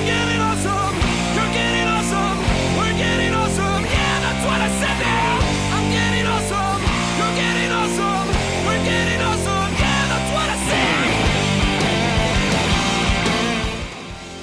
I'm getting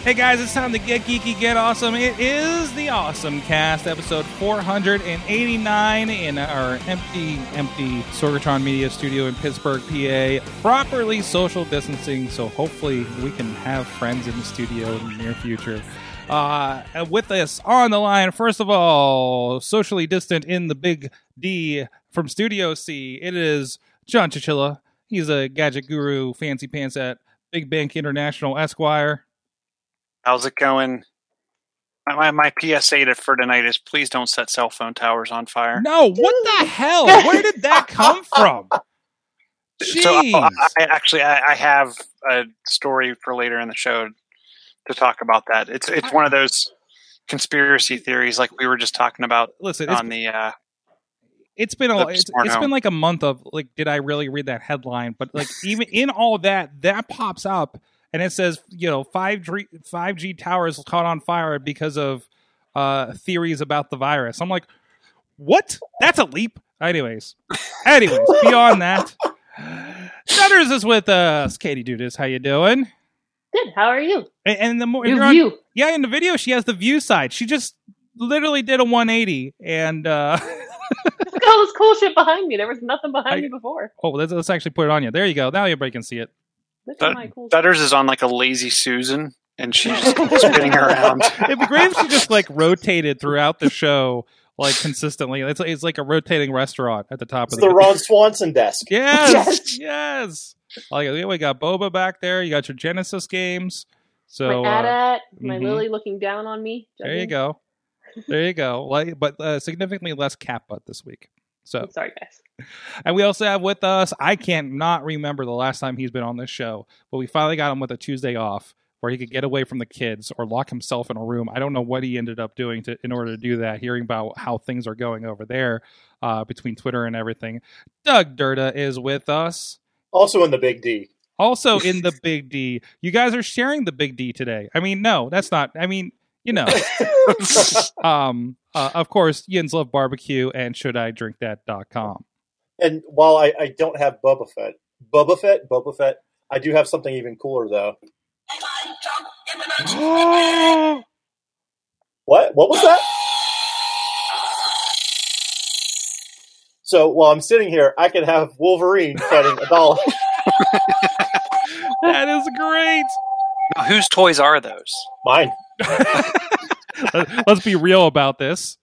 Hey guys, it's time to get geeky, get awesome. It is the Awesome Cast, episode 489 in our empty, empty Sorgatron Media Studio in Pittsburgh, PA. Properly social distancing, so hopefully we can have friends in the studio in the near future. Uh, with us on the line, first of all, socially distant in the big D from Studio C, it is John Chichilla. He's a gadget guru, fancy pants at Big Bank International Esquire. How's it going? My, my PSA to, for tonight is please don't set cell phone towers on fire. No, what the hell? Where did that come from? So I, I actually I, I have a story for later in the show to talk about that. It's it's one of those conspiracy theories like we were just talking about Listen, it's, on the uh, it's been a the it's, smart it's home. been like a month of like, did I really read that headline? But like, even in all that, that pops up and it says, you know, five G five G towers caught on fire because of uh theories about the virus. I'm like, what? That's a leap. Anyways, anyways, beyond that, Nutters is with us. Katie Dudas, how you doing? Good. How are you? And, and the more you're on- view. yeah, in the video, she has the view side. She just literally did a 180, and uh, Look at all this cool shit behind me. There was nothing behind I- me before. oh, let's, let's actually put it on you. There you go. Now everybody can see it. Look Dut- at cool Dutters is on like a lazy Susan and she's spinning around. It'd be great if she just like rotated throughout the show, like consistently. It's it's like a rotating restaurant at the top It's of the the. Ron Swanson desk. Yes, Yes. yes. Like we got Boba back there. You got your Genesis games. So my uh, AT-AT, my mhm. Lily looking down on me. there you go. There you go. Like, but uh, significantly less cat butt this week. So I'm sorry, guys. And we also have with us, I can't not remember the last time he's been on this show, but we finally got him with a Tuesday off where he could get away from the kids or lock himself in a room. I don't know what he ended up doing to in order to do that, hearing about how things are going over there uh, between Twitter and everything. Doug Durda is with us. Also in the Big D. Also in the Big D. You guys are sharing the Big D today. I mean, no, that's not. I mean, you know. um, uh, of course, Yins Love Barbecue and ShouldIDrinkThat.com. and while I, I don't have Boba Fett, Boba Fett, Boba Fett, I do have something even cooler though. What? What was that? So while I'm sitting here, I could have Wolverine fighting a doll. that is great. Now, whose toys are those? Mine. Let's be real about this.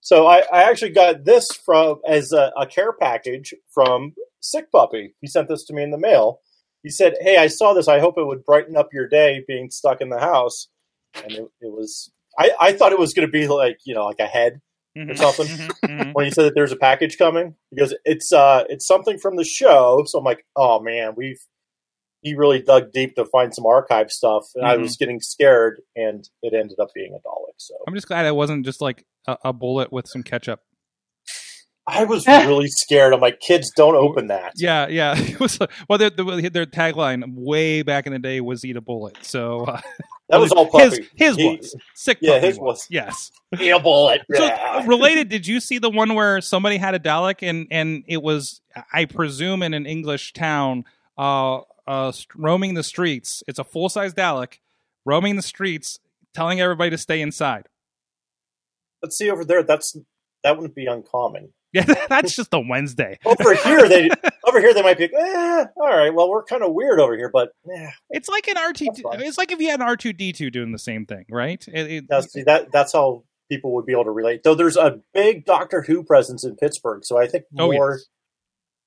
So I, I actually got this from as a, a care package from Sick Puppy. He sent this to me in the mail. He said, "Hey, I saw this. I hope it would brighten up your day being stuck in the house." And it, it was. I, I thought it was going to be like you know like a head or something. Mhm. when he said that there's a package coming because it's uh it's something from the show. So I'm like, oh man, we've he really dug deep to find some archive stuff, and I Mhm. was getting scared, and it ended up being a Dalek. So I'm just glad it wasn't just like a, a bullet with some ketchup. I was really scared. I'm like, kids, don't open that. Yeah, yeah. It was well, their, their their tagline way back in the day was "Eat a bullet." So uh, that was all his puppy. his He- was sick. yeah, his was. yes. Eat a bullet. So related, did you see the one where somebody had a Dalek and and it was, I presume, in an English town, uh, uh, roaming the streets. It's a full size Dalek roaming the streets, telling everybody to stay inside. Let's see over there. That's that wouldn't be uncommon. Yeah, that's just a Wednesday. Over here, they over here they might be. Eh, all right. Well, we're kind of weird over here, but eh, It's like an RT. That's fine. It's like if you had an R two D two doing the same thing, right? It, it- Now, see that that's how people would be able to relate. Though there's a big Doctor Who presence in Pittsburgh, so I think oh more yes.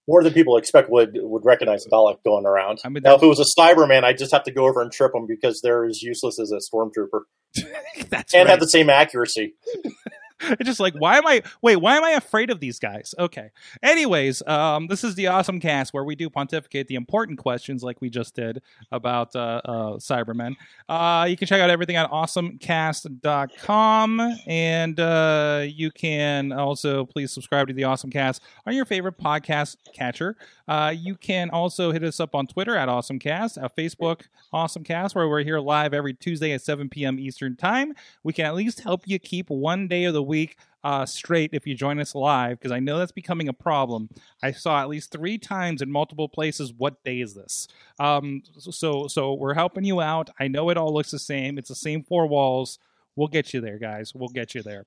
More than people expect would would recognize a Dalek going around. I mean, now, if it was a Cyberman, I'd just have to go over and trip him because they're as useless as a stormtrooper That's and right. have the same accuracy. It's just like, why am I? Wait, why am I afraid of these guys? Okay. Anyways, um, this is the awesome cast where we do pontificate the important questions, like we just did about uh, uh, Cybermen. Uh, you can check out everything at awesomecast.com, and uh, you can also please subscribe to the Awesome Cast on your favorite podcast catcher. Uh, you can also hit us up on Twitter at AwesomeCast, uh, Facebook AwesomeCast, where we're here live every Tuesday at 7 p.m. Eastern Time. We can at least help you keep one day of the week uh, straight if you join us live, because I know that's becoming a problem. I saw at least three times in multiple places. What day is this? Um, so, so we're helping you out. I know it all looks the same. It's the same four walls. We'll get you there, guys. We'll get you there.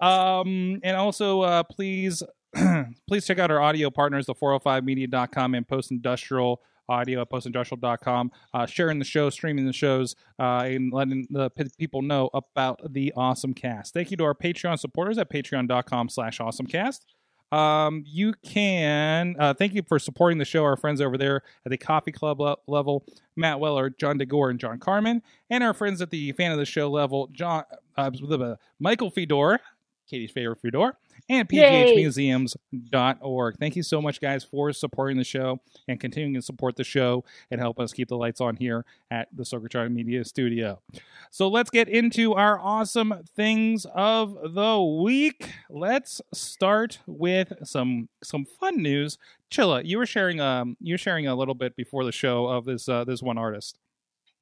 Um, and also, uh, please, please check out our audio partners, the 405media.com and Post Industrial Audio at postindustrial.com, uh, sharing the show, streaming the shows, uh, and letting the p- people know about the awesome cast. Thank you to our Patreon supporters at patreon.com slash awesomecast. Um, you can uh, thank you for supporting the show. Our friends over there at the Coffee Club le- level, Matt Weller, John DeGore, and John Carmen, and our friends at the fan of the show level, John uh, Michael Fedor, Katie's favorite Fedor, and Yay. PGHmuseums.org. Thank you so much, guys, for supporting the show and continuing to support the show and help us keep the lights on here at the Sorgatron Media Studio. So let's get into our awesome things of the week. Let's start with some some fun news. Chilla, you were sharing um you were sharing a little bit before the show of this uh, this one artist.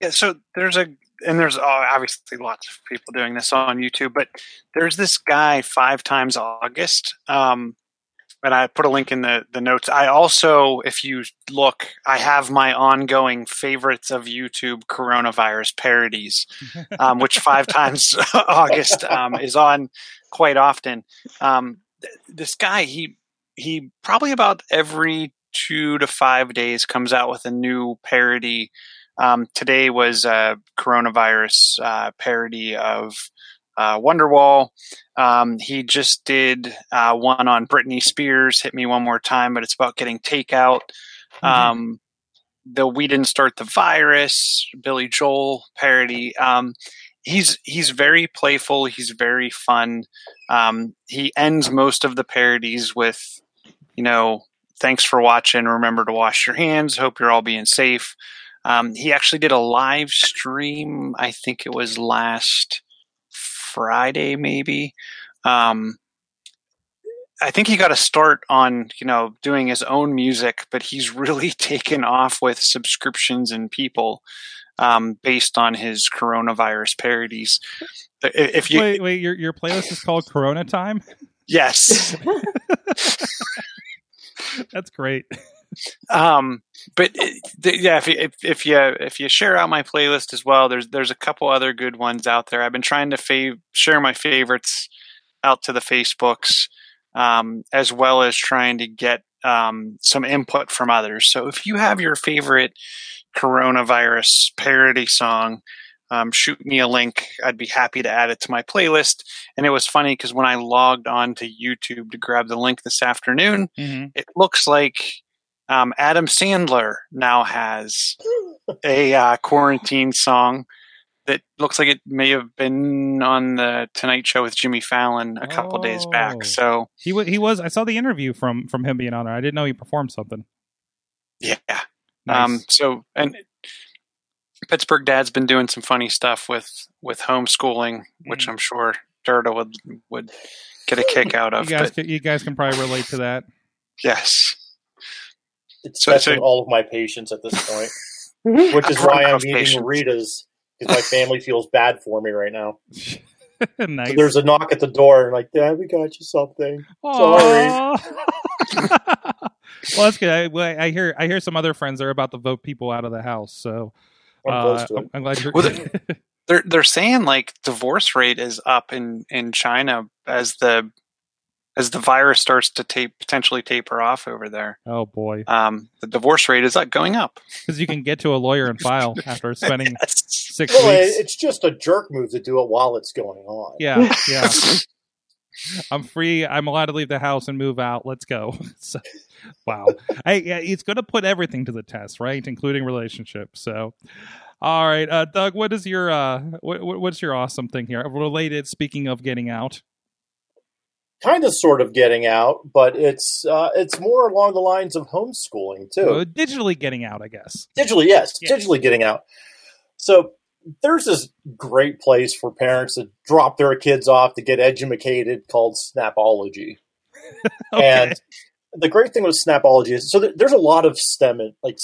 Yeah, so there's a and there's uh, obviously lots of people doing this on YouTube, but there's this guy five times August. Um, and I put a link in the the notes. I also, if you look, I have my ongoing favorites of YouTube coronavirus parodies, um, which five times August um, is on quite often. Um, th- this guy, he he probably about every two to five days comes out with a new parody. Um, today was a coronavirus uh, parody of uh, Wonderwall. Um, he just did uh, one on Britney Spears, "Hit Me One More Time," but it's about getting takeout. Um, the "We Didn't Start the Virus" Billy Joel parody. Um, he's he's very playful. He's very fun. Um, he ends most of the parodies with, you know, thanks for watching. Remember to wash your hands. Hope you're all being safe. Um, he actually did a live stream. I think it was last Friday, maybe. Um, I think he got a start on you know doing his own music, but he's really taken off with subscriptions and people um, based on his coronavirus parodies. If you wait, wait, your your playlist is called Corona Time. yes, That's great. Um, but it, th- yeah, if you, if, if you if you share out my playlist as well, there's there's a couple other good ones out there. I've been trying to fav- share my favorites out to the Facebooks, um, as well as trying to get um, some input from others. So if you have your favorite coronavirus parody song, um, shoot me a link. I'd be happy to add it to my playlist. And it was funny because when I logged on to YouTube to grab the link this afternoon, hmm it looks like um, Adam Sandler now has a uh, quarantine song that looks like it may have been on the Tonight Show with Jimmy Fallon a couple days Oh. back. So He was he was. I saw the interview from from him being on there. I didn't know he performed something. yeah, Nice. um, so and Pittsburgh Dad's been doing some funny stuff with with homeschooling, which Mm. I'm sure Derda would would get a kick out you of. guys, But can, you guys can probably relate to that. yes, It's So- so- all of my patients at this point, which is why I'm Of eating patience. Rita's because my family feels bad for me right now. nice. So there's a knock at the door, and like, Dad, we got you something. Sorry. well, that's good. I, well, I hear I hear some other friends are about to vote people out of the house. So I'm uh, I'm. I'm glad you're. Well, they're they're saying like divorce rate is up in in China as the as the virus starts to tape potentially taper off over there. oh boy, Um, the divorce rate is up, going up. because you can get to a lawyer and file after spending Yes. six Well, weeks. it's just a jerk move to do it while it's going on. yeah, yeah. I'm free. I'm allowed to leave the house and move out. Let's go. So, wow. I, yeah, it's going to put everything to the test, right? Including relationships. So, all right, uh, Doug, what is your uh, what, what- what's your awesome thing here? Related. Speaking of getting out, Kind of, sort of getting out, but it's uh, it's more along the lines of homeschooling too. Digitally getting out, I guess. Digitally, yes, Yeah. digitally getting out. So there's this great place for parents to drop their kids off to get educated called Snapology. And the great thing with Snapology is so th- there's a lot of STEM and, like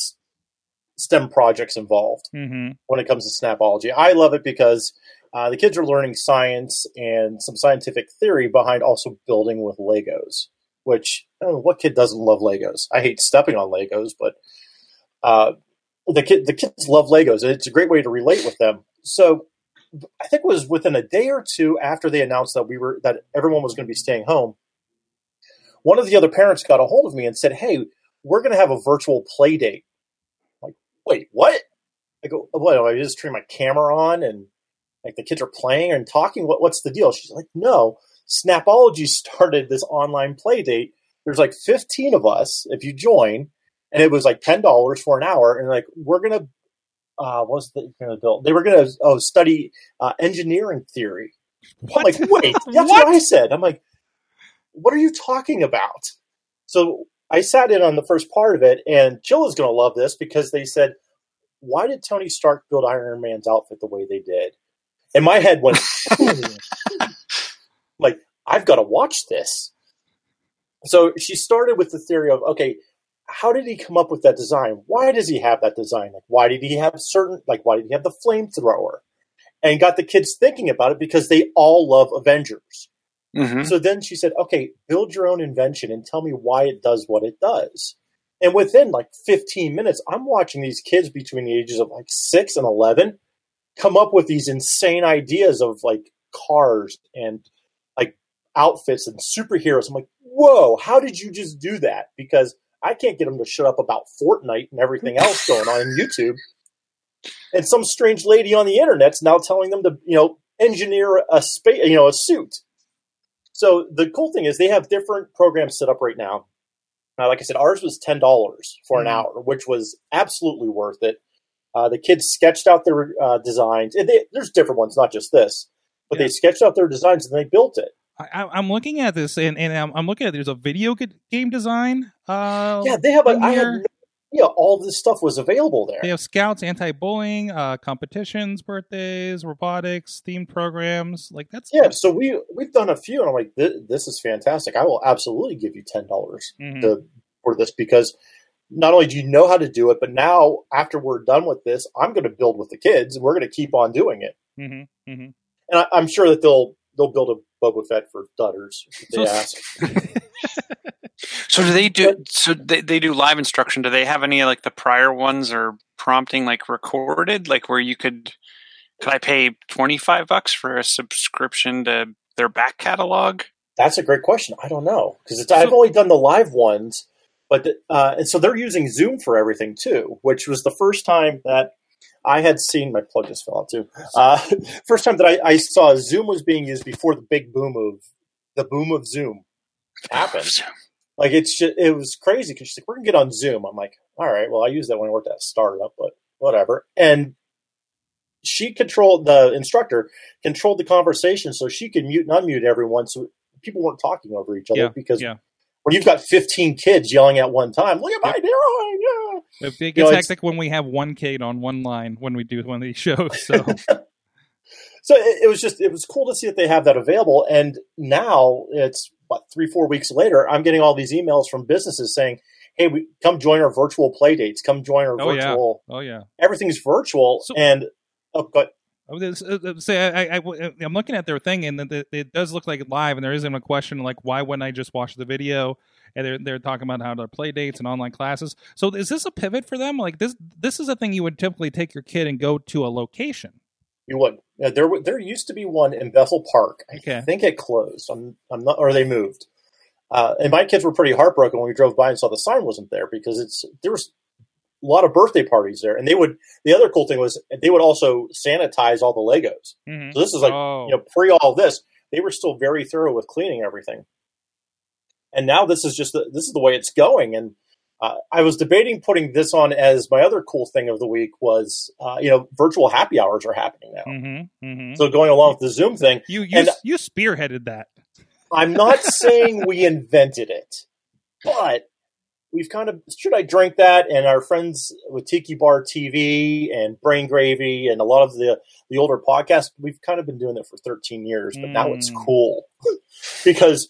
STEM projects involved hmm when it comes to Snapology. I love it because uh, the kids are learning science and some scientific theory behind also building with Legos. Which know, what kid doesn't love Legos? I hate stepping on Legos, but uh, the kid the kids love Legos, it's a great way to relate with them. So I think it was within a day or two after they announced that we were that everyone was going to be staying home. One of the other parents got a hold of me and said, "Hey, we're going to have a virtual play date." I'm like, wait, what? I go, what? do I just turn my camera on and like the kids are playing and talking. What, what's the deal? She's like, no, Snapology started this online play date. There's like 15 of us if you join, and it was like ten dollars for an hour. And like, we're gonna, uh, what was the gonna build? They were gonna oh study uh, engineering theory. What? I'm like, wait, that's what? I said. I'm like, what are you talking about? So I sat in on the first part of it, and Jill is going to love this because they said, why did Tony Stark build Iron Man's outfit the way they did? And my head went, like, I've got to watch this. So she started with the theory of, okay, how did he come up with that design? Why does he have that design? Like, why did he have certain, like, why did he have the flamethrower? And got the kids thinking about it because they all love Avengers. hmm So then she said, okay, build your own invention and tell me why it does what it does. And within like 15 minutes, I'm watching these kids between the ages of like six and 11 come up with these insane ideas of like cars and like outfits and superheroes. I'm like, whoa, how did you just do that? Because I can't get them to shut up about Fortnite and everything else going on in YouTube. And some strange lady on the internet's now telling them to, you know, engineer a space, you know, a suit. So the cool thing is they have different programs set up right now. Now, like I said, ours was ten dollars for an Mhm. hour, which was absolutely worth it. Uh, the kids sketched out their uh, designs, and they, there's different ones, not just this, but Yeah. they sketched out their designs and they built it. I, I'm looking at this, and, and I'm, I'm looking at there's a video game design. Uh, yeah, they have. A, I had no idea all this stuff was available there. They have scouts, anti-bullying, uh, competitions, birthdays, robotics, themed programs. Like that's Yeah, so we we've done a few, and I'm like, this, this is fantastic. I will absolutely give you ten dollars Mhm. for this because not only do you know how to do it, but now after we're done with this, I'm going to build with the kids, and we're going to keep on doing it. Mhm, mhm. And I, I'm sure that they'll they'll build a Boba Fett for Dutters if they So- ask. So do they do? So they, they do live instruction. Do they have any like the prior ones or prompting like recorded, like where you could? Could I pay twenty five bucks for a subscription to their back catalog? That's a great question. I don't know because I've only done the live ones, but the, uh, and so they're using Zoom for everything too, which was the first time that I had seen my plug just fell out too. Uh, first time that I, I saw Zoom was being used before the big boom of the boom of Zoom happened. Like it's just it was crazy because she's like, "We're gonna get on Zoom." I'm like, "All right, well, I used that when I worked at a startup, but whatever." And she controlled the instructor controlled the conversation so she could mute and unmute everyone, so people weren't talking over each other. Yeah, because yeah. You've got 15 kids yelling at one time, look at my drawing. Yeah. It You know, when we have one kid on one line when we do one of these shows. So So it, it was just it was cool to see that they have that available. And now it's what three four weeks later, I'm getting all these emails from businesses saying, "Hey, we come join our virtual play dates. Come join our Oh, yeah. virtual. oh yeah. Everything's virtual." So- and oh, but Oh, this- uh, uh, Say, I, I, I, I'm looking at their thing, and it, it does look like live, and there isn't a question like, why wouldn't I just watch the video? And they're they're talking about how their play dates and online classes. So is this a pivot for them? Like this this is a thing you would typically take your kid and go to a location. you would. Yeah, there there used to be one in Bethel Park. I Okay. think it closed. I'm I'm not, or they moved. Uh, and my kids were pretty heartbroken when we drove by and saw the sign wasn't there because it's there was a lot of birthday parties there, and they would. The other cool thing was they would also sanitize all the Legos. Mhm. So this is like oh, you know, pre all this, they were still very thorough with cleaning everything. And now this is just the, this is the way it's going. And uh, I was debating putting this on as my other cool thing of the week was, uh, you know, virtual happy hours are happening now. Mm-hmm, mm-hmm. So going along with the Zoom thing, you you and- you spearheaded that. I'm not saying we invented it, but we've kind of should I drink that and our friends with Tiki Bar TV and Brain Gravy and a lot of the the older podcasts, we've kind of been doing it for 13 years, but now it's Mm. cool because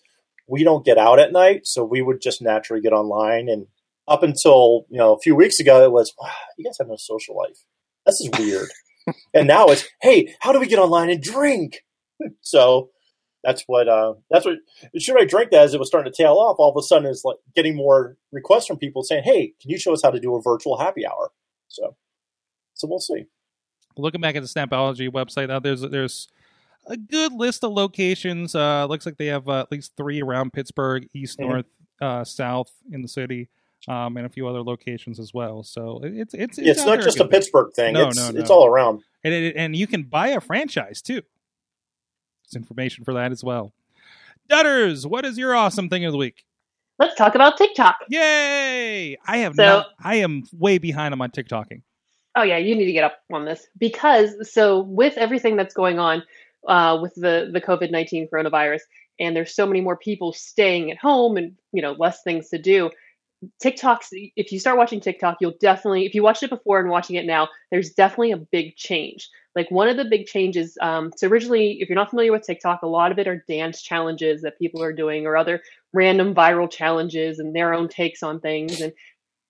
we don't get out at night, so we would just naturally get online and up until you know a few weeks ago it was wow, you guys have no social life. This is weird. and now it's hey, how do we get online and drink? so that's what uh, that's what should I drink that as it was starting to tail off, all of a sudden it's like getting more requests from people saying, "Hey, can you show us how to do a virtual happy hour?" So, so we'll see. looking back at the Snapology website, uh, there's there's a good list of locations. Uh, looks like they have uh, at least three around Pittsburgh, east, Mhm. north, uh, south in the city, um, and a few other locations as well. So it- it's it's Yeah, it's not just a. Pittsburgh thing; No, it's no, no. it's all around. and it, and you can buy a franchise too. There's information for that as well. Dutters, what is your awesome thing of the week? Let's talk about TikTok. Yay! I have So- not. I am way behind on my TikToking. Oh yeah, you need to get up on this because so with everything that's going on uh, with the the COVID nineteen coronavirus, and there's so many more people staying at home and you know less things to do. TikTok's if you start watching TikTok, you'll definitely if you watched it before and watching it now, there's definitely a big change. Like one of the big changes. Um, so originally, if you're not familiar with TikTok, a lot of it are dance challenges that people are doing or other random viral challenges and their own takes on things and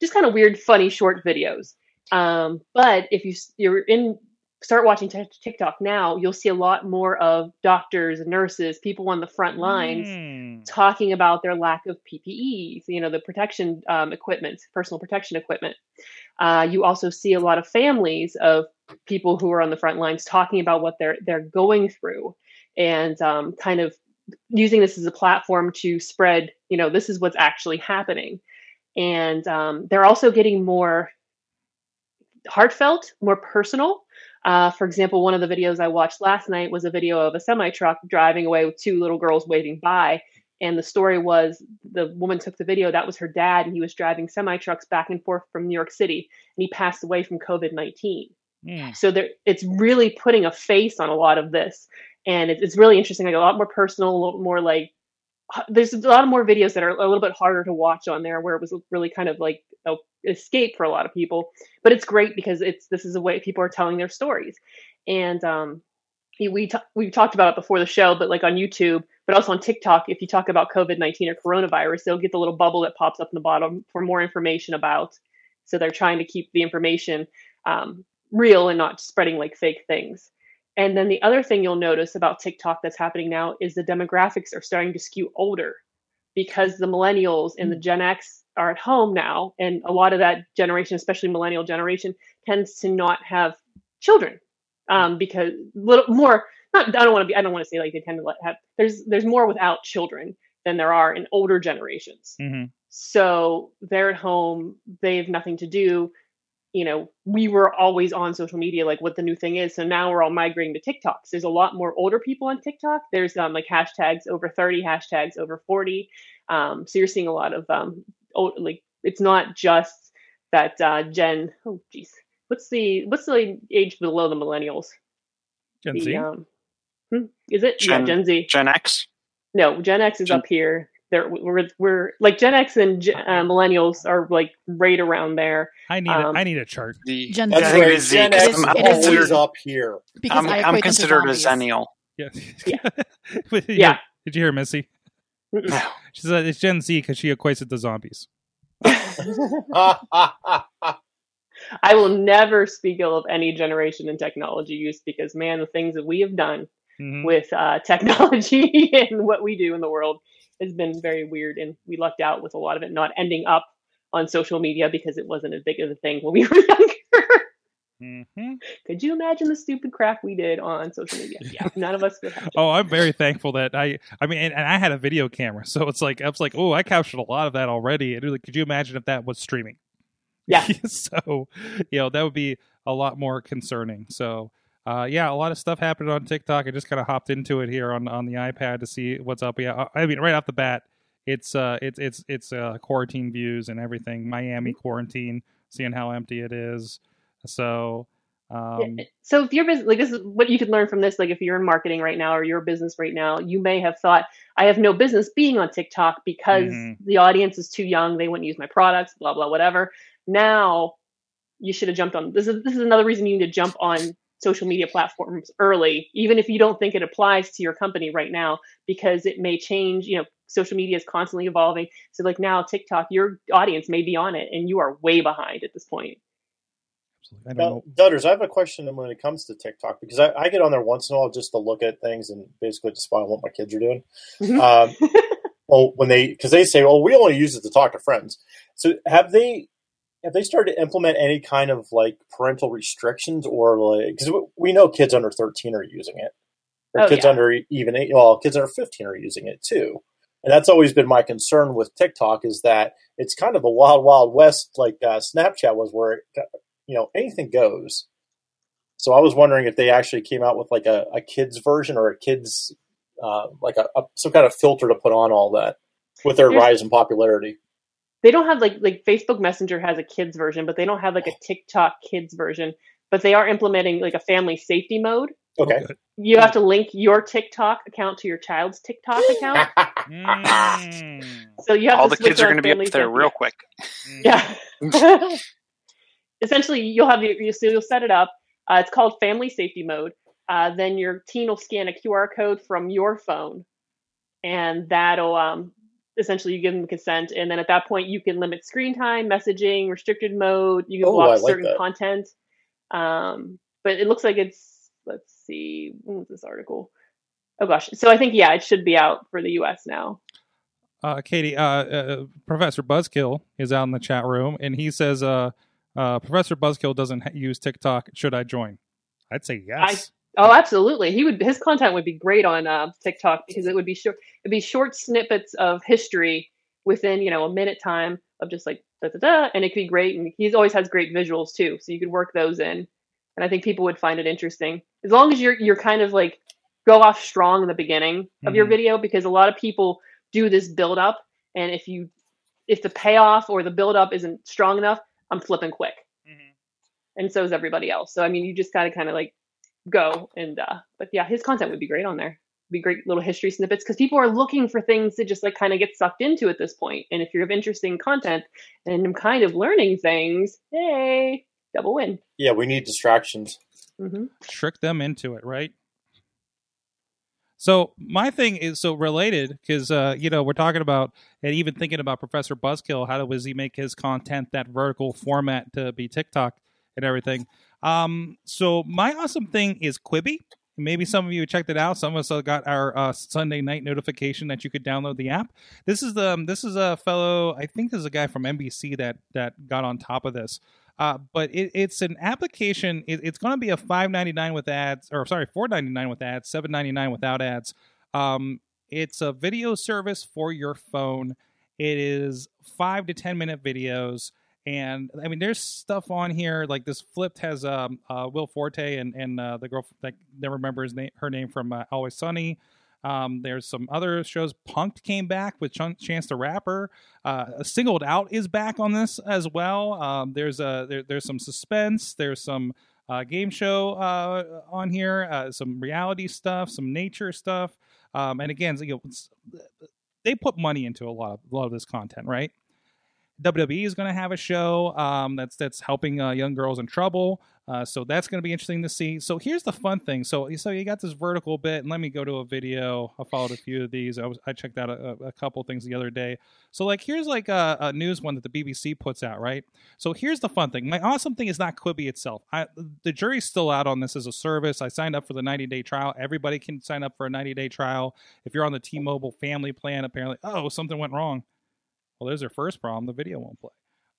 just kind of weird, funny short videos. Um, but if you you're in start watching Tik- TikTok now, you'll see a lot more of doctors, nurses, people on the front lines Mm. talking about their lack of PPE, you know, the protection um, equipment, personal protection equipment. Uh, you also see a lot of families of people who are on the front lines talking about what they're they're going through and um, kind of using this as a platform to spread you know this is what's actually happening. And um, they're also getting more heartfelt more personal. Uh, for example one of the videos i watched last night was a video of a semi truck driving away with two little girls waving by. And the story was the woman took the video that was her dad and he was driving semi trucks back and forth from new york city and he passed away from covid-19 Mm. So there, it's really putting a face on a lot of this, and it, it's really interesting. Like a lot more personal, a lot more like. There's a lot of more videos that are a little bit harder to watch on there, where it was really kind of like a escape for a lot of people. But it's great because it's this is a way people are telling their stories, and um, we t- we talked about it before the show, but like on YouTube, but also on TikTok, if you talk about COVID nineteen or coronavirus, they'll get the little bubble that pops up in the bottom for more information about. So they're trying to keep the information um, real and not spreading like fake things. And then the other thing you'll notice about TikTok that's happening now is the demographics are starting to skew older because the millennials and the Gen X are at home now, and a lot of that generation, especially millennial generation, tends to not have children um, because little more. Not, I don't want to be. I don't want to say like they tend to let have. There's there's more without children than there are in older generations. hmm So they're at home. They have nothing to do. You know, we were always on social media, like what the new thing is. So now we're all migrating to TikToks. There's a lot more older people on TikTok. There's um, like hashtags over 30, hashtags over 40. Um, so you're seeing a lot of um, old, like it's not just that uh, Gen. Oh, geez, what's the what's the age below the millennials? Gen The, Z. um, hmm, is it yeah, Gen- Gen Z? Gen X. No, Gen X is Gen- up here. There, we're we're like Gen X and Gen- uh, millennials are like right around there. I need um, a, I need a chart. The, Gen I Z. think it is Z. Gen 'cause X I'm, is I'm it is Z. always considered, up here. because I'm, I I'm equate them to considered a zennial. Yeah. Yeah. But, Yeah. Did you hear Missy? She said it's Gen Z because she equates it to zombies. I will never speak ill of any generation in technology use because man, the things that we have done Mhm. with uh, technology and what we do in the world has been very weird, and we lucked out with a lot of it not ending up on social media because it wasn't as big of a thing when we were younger. Mm-hmm. Could you imagine the stupid crap we did on social media? Yeah, none of us would have. Oh, I'm very thankful that I. I mean, and, and I had a video camera, so it's like I was like, oh, I captured a lot of that already. And like, could you imagine if that was streaming? Yeah. so, you know, that would be a lot more concerning. So, uh, yeah, a lot of stuff happened on TikTok. I just kind of hopped into it here on on the iPad to see what's up. Yeah, I mean, right off the bat, it's uh, it's it's it's uh, quarantine views and everything. Miami quarantine, seeing how empty it is. So, um, so if your business like this is what you could learn from this like if you're in marketing right now or your business right now you may have thought i have no business being on tiktok because Mhm. the audience is too young they wouldn't use my products blah blah whatever now you should have jumped on this is this is another reason you need to jump on social media platforms early even if you don't think it applies to your company right now because it may change you know social media is constantly evolving so like now tiktok your audience may be on it and you are way behind at this point I don't Now, know. Dutters, I have a question when it comes to TikTok because I, I get on there once in a while just to look at things and basically to spy on what my kids are doing. Um, well, when they because they say, "Oh, we only use it to talk to friends." So have they have they started to implement any kind of like parental restrictions or like because we know kids under thirteen are using it, or Oh, kids yeah. under even eight, well, kids under fifteen are using it too. And that's always been my concern with TikTok is that it's kind of a wild, wild west like uh, Snapchat was, where it, you know anything goes. So I was wondering if they actually came out with like a, a kids version or a kids uh, like a, a some kind of filter to put on all that with their There's- rise in popularity. They don't have like like Facebook Messenger has a kids version, but they don't have like a TikTok kids version. But they are implementing like a family safety mode. Okay. You have to link your TikTok account to your child's TikTok account. Mm. So you have All to the kids are going to be up there safety. real quick. Yeah. Essentially, you'll have you so you'll set it up. Uh, it's called family safety mode. Uh, then your teen will scan a QR code from your phone, and that'll um, essentially you give them consent. And then at that point, you can limit screen time, messaging, restricted mode. You can Oh, I block like certain that. content. Um, but it looks like it's let's see, when was this article? Oh gosh, so I think yeah, it should be out for the U.S. now. uh, Katie, uh, uh, Professor Buzzkill is out in the chat room, and he says, uh, uh, "Professor Buzzkill doesn't use TikTok. Should I join?" I'd say yes. Oh, absolutely. He would. His content would be great on uh, TikTok because it would be short. It'd be short snippets of history within you know a minute time of just like da da da, and it could be great. And he's always has great visuals too, so you could work those in. And I think people would find it interesting as long as you're you're kind of like go off strong in the beginning of your Mhm. video because a lot of people do this build up, and if you if the payoff or the build up isn't strong enough, I'm flipping quick and so is everybody else. So I mean, you just got to kind of like go and uh but yeah, his content would be great on there. Be great little history snippets because people are looking for things to just like kind of get sucked into at this point. And if you have interesting content and I'm kind of learning things, hey, double win. yeah, we need distractions. hmm Trick them into it, right? So my thing is so related because uh, you know we're talking about and even thinking about Professor Buzzkill. How does he make his content that vertical format to be TikTok and everything? Um, so my awesome thing is Quibi. Maybe some of you checked it out. Some of us got our uh, Sunday night notification that you could download the app. This is the um, this is a fellow. I think this is a guy from NBC that that got on top of this. Uh, but it, it's an application. It, it's going to be a five ninety nine with ads, or sorry, four ninety nine with ads, seven ninety nine without ads. Um, it's a video service for your phone. It is five to ten minute videos, and I mean, there's stuff on here like this. Flipped has um, uh, Will Forte and and uh, the girl that never remember his name, her name from uh, Always Sunny. Um, there's some other shows. Punked came back with Ch- Chance the Rapper. Uh, Singled Out is back on this as well. Um, there's a there, there's some suspense. There's some uh, game show uh, on here. Uh, some reality stuff. Some nature stuff. Um, and again, you know, they put money into a lot of a lot of this content, right? WWE is going to have a show um, that's that's helping uh, young girls in trouble. Uh, so that's going to be interesting to see. So here's the fun thing. So so you got this vertical bit, and let me go to a video. I followed a few of these. I was I checked out a, a couple things the other day. So like here's like a, a news one that the BBC puts out, right? So here's the fun thing. My awesome thing is not Quibi itself. I, the jury's still out on this as a service. I signed up for the 90 day trial. Everybody can sign up for a 90 day trial. If you're on the T-Mobile family plan, apparently, oh something went wrong. Well, there's their first problem. The video won't play.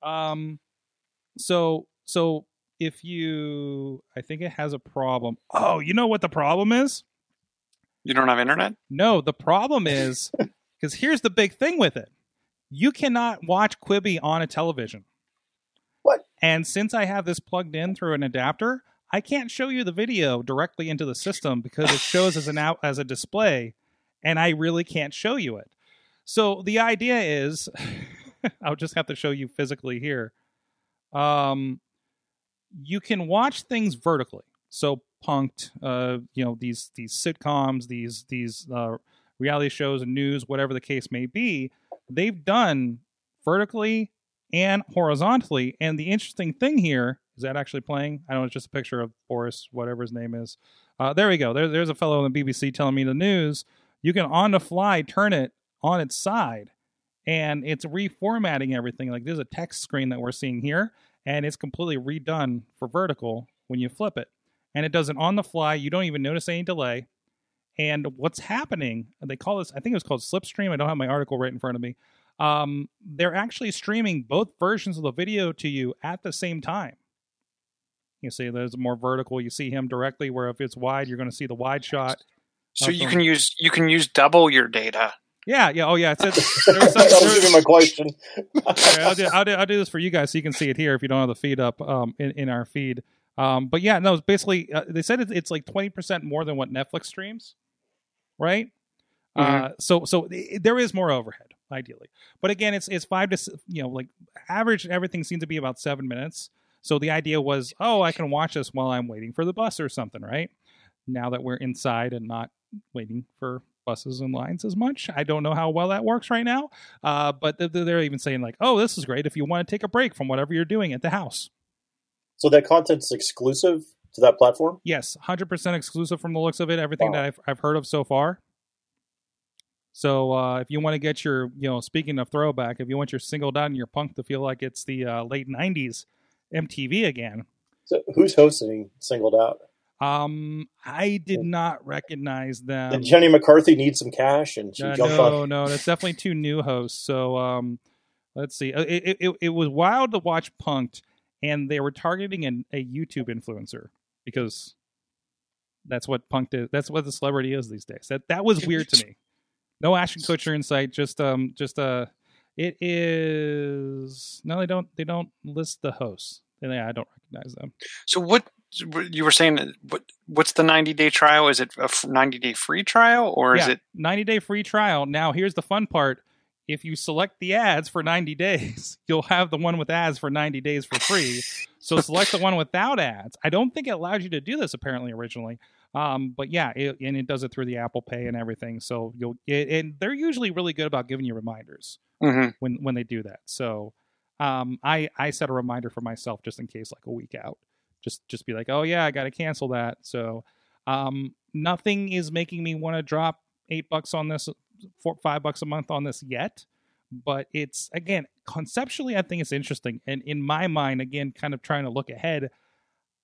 Um, so so if you, I think it has a problem. Oh, you know what the problem is? You don't have internet? No, the problem is because here's the big thing with it: you cannot watch Quibi on a television. What? And since I have this plugged in through an adapter, I can't show you the video directly into the system because it shows as an out as a display, and I really can't show you it. So the idea is, I'll just have to show you physically here. Um, you can watch things vertically. So punked, uh, you know, these these sitcoms, these these uh, reality shows and news, whatever the case may be, they've done vertically and horizontally. And the interesting thing here is that actually playing. I don't know, it's just a picture of Boris, whatever his name is. Uh, there we go. There, there's a fellow on the BBC telling me the news. You can on the fly turn it on its side, and it's reformatting everything. Like there's a text screen that we're seeing here, and it's completely redone for vertical when you flip it. And it does it on the fly. You don't even notice any delay. And what's happening, they call this, I think it was called Slipstream. I don't have my article right in front of me. Um, they're actually streaming both versions of the video to you at the same time. You see, there's more vertical. You see him directly, where if it's wide, you're going to see the wide shot. So you can use you can use double your data. Yeah, yeah. Oh, yeah. It's, it's, there's some, that was my question. I'll, do, I'll, do, I'll do this for you guys so you can see it here if you don't have the feed up um, in, in our feed. Um, but yeah, no, it's basically, uh, they said it, it's like 20% more than what Netflix streams, right? Uh, so so i there is more overhead, ideally. But again, it's it's five to, you know, like average, everything seems to be about seven minutes. So the idea was, oh, I can watch this while I'm waiting for the bus or something, right? Now that we're inside and not waiting for buses and lines as much. I don't know how well that works right now. Uh, but th- th- they're even saying like, "Oh, this is great if you want to take a break from whatever you're doing at the house." So that content's exclusive to that platform. Yes, hundred percent exclusive from the looks of it. Everything Wow. that I've I've heard of so far. So uh, if you want to get your, you know, speaking of throwback, if you want your singled out and your punk to feel like it's the uh, late '90s MTV again, So who's hosting Singled Out? Um, I did not recognize them. Did Jenny McCarthy need some cash and she Uh, jumped no, on? no, that's definitely two new hosts. So um, let's see. Uh, It, it, it, it was wild to watch Punked, and they were targeting an, a YouTube influencer because that's what Punked is. That's what the celebrity is these days. That that was weird to me. No Ashton Kutcher in sight. Just um, just uh, it is no. They don't. They don't list the hosts. And I don't recognize them. So what you were saying? What what's the ninety day trial? Is it a ninety day free trial or is it? 90 day free trial. Now, here's the fun part. If you select the ads for 90 days, you'll have the one with ads for 90 days for free. so select the one without ads. I don't think it allowed you to do this apparently originally. Um, but yeah, it, and it does it through the Apple Pay and everything. So you'll get, and they're usually really good about giving you reminders Mhm. when when they do that. So um, I I set a reminder for myself just in case, like a week out, just just be like, oh yeah, I got to cancel that. So um, nothing is making me want to drop eight bucks on this, four five bucks a month on this yet. But it's again conceptually, I think it's interesting, and in my mind, again, kind of trying to look ahead.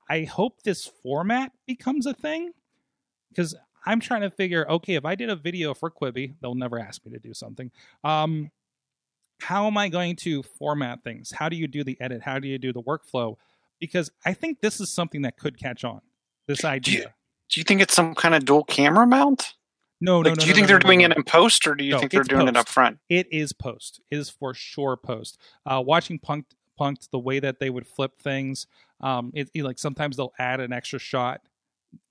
I hope this format becomes a thing because I'm trying to figure okay, if I did a video for Quibi, they'll never ask me to do something. Um, how am I going to format things? How do you do the edit? How do you do the workflow? Because I think this is something that could catch on. This idea. Do you think it's some kind of dual camera mount? No, no, Like, no. do you no, think no, they're no, doing no, it in post, or do you No, think they're doing it post. up front? It is post. It is for sure post. Uh, watching Punked, Punked, the way that they would flip things, um, it, it- like sometimes they'll add an extra shot,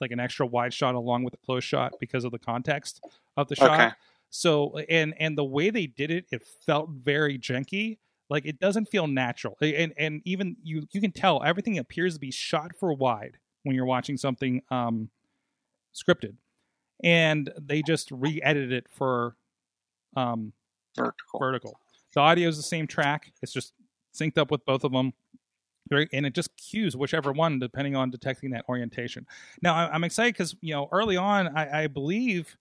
like an extra wide shot along with a close shot because of the context of the shot. Okay. So and and the way they did it, it felt very janky. Like it doesn't feel natural. And and even you you can tell everything appears to be shot for wide when you're watching something um, scripted, and they just re-edited it for um, Vertical. vertical. The audio is the same track. It's just synced up with both of them. Very, and it just cues whichever one depending on detecting that orientation. Now I'm excited because you know early on I, I believe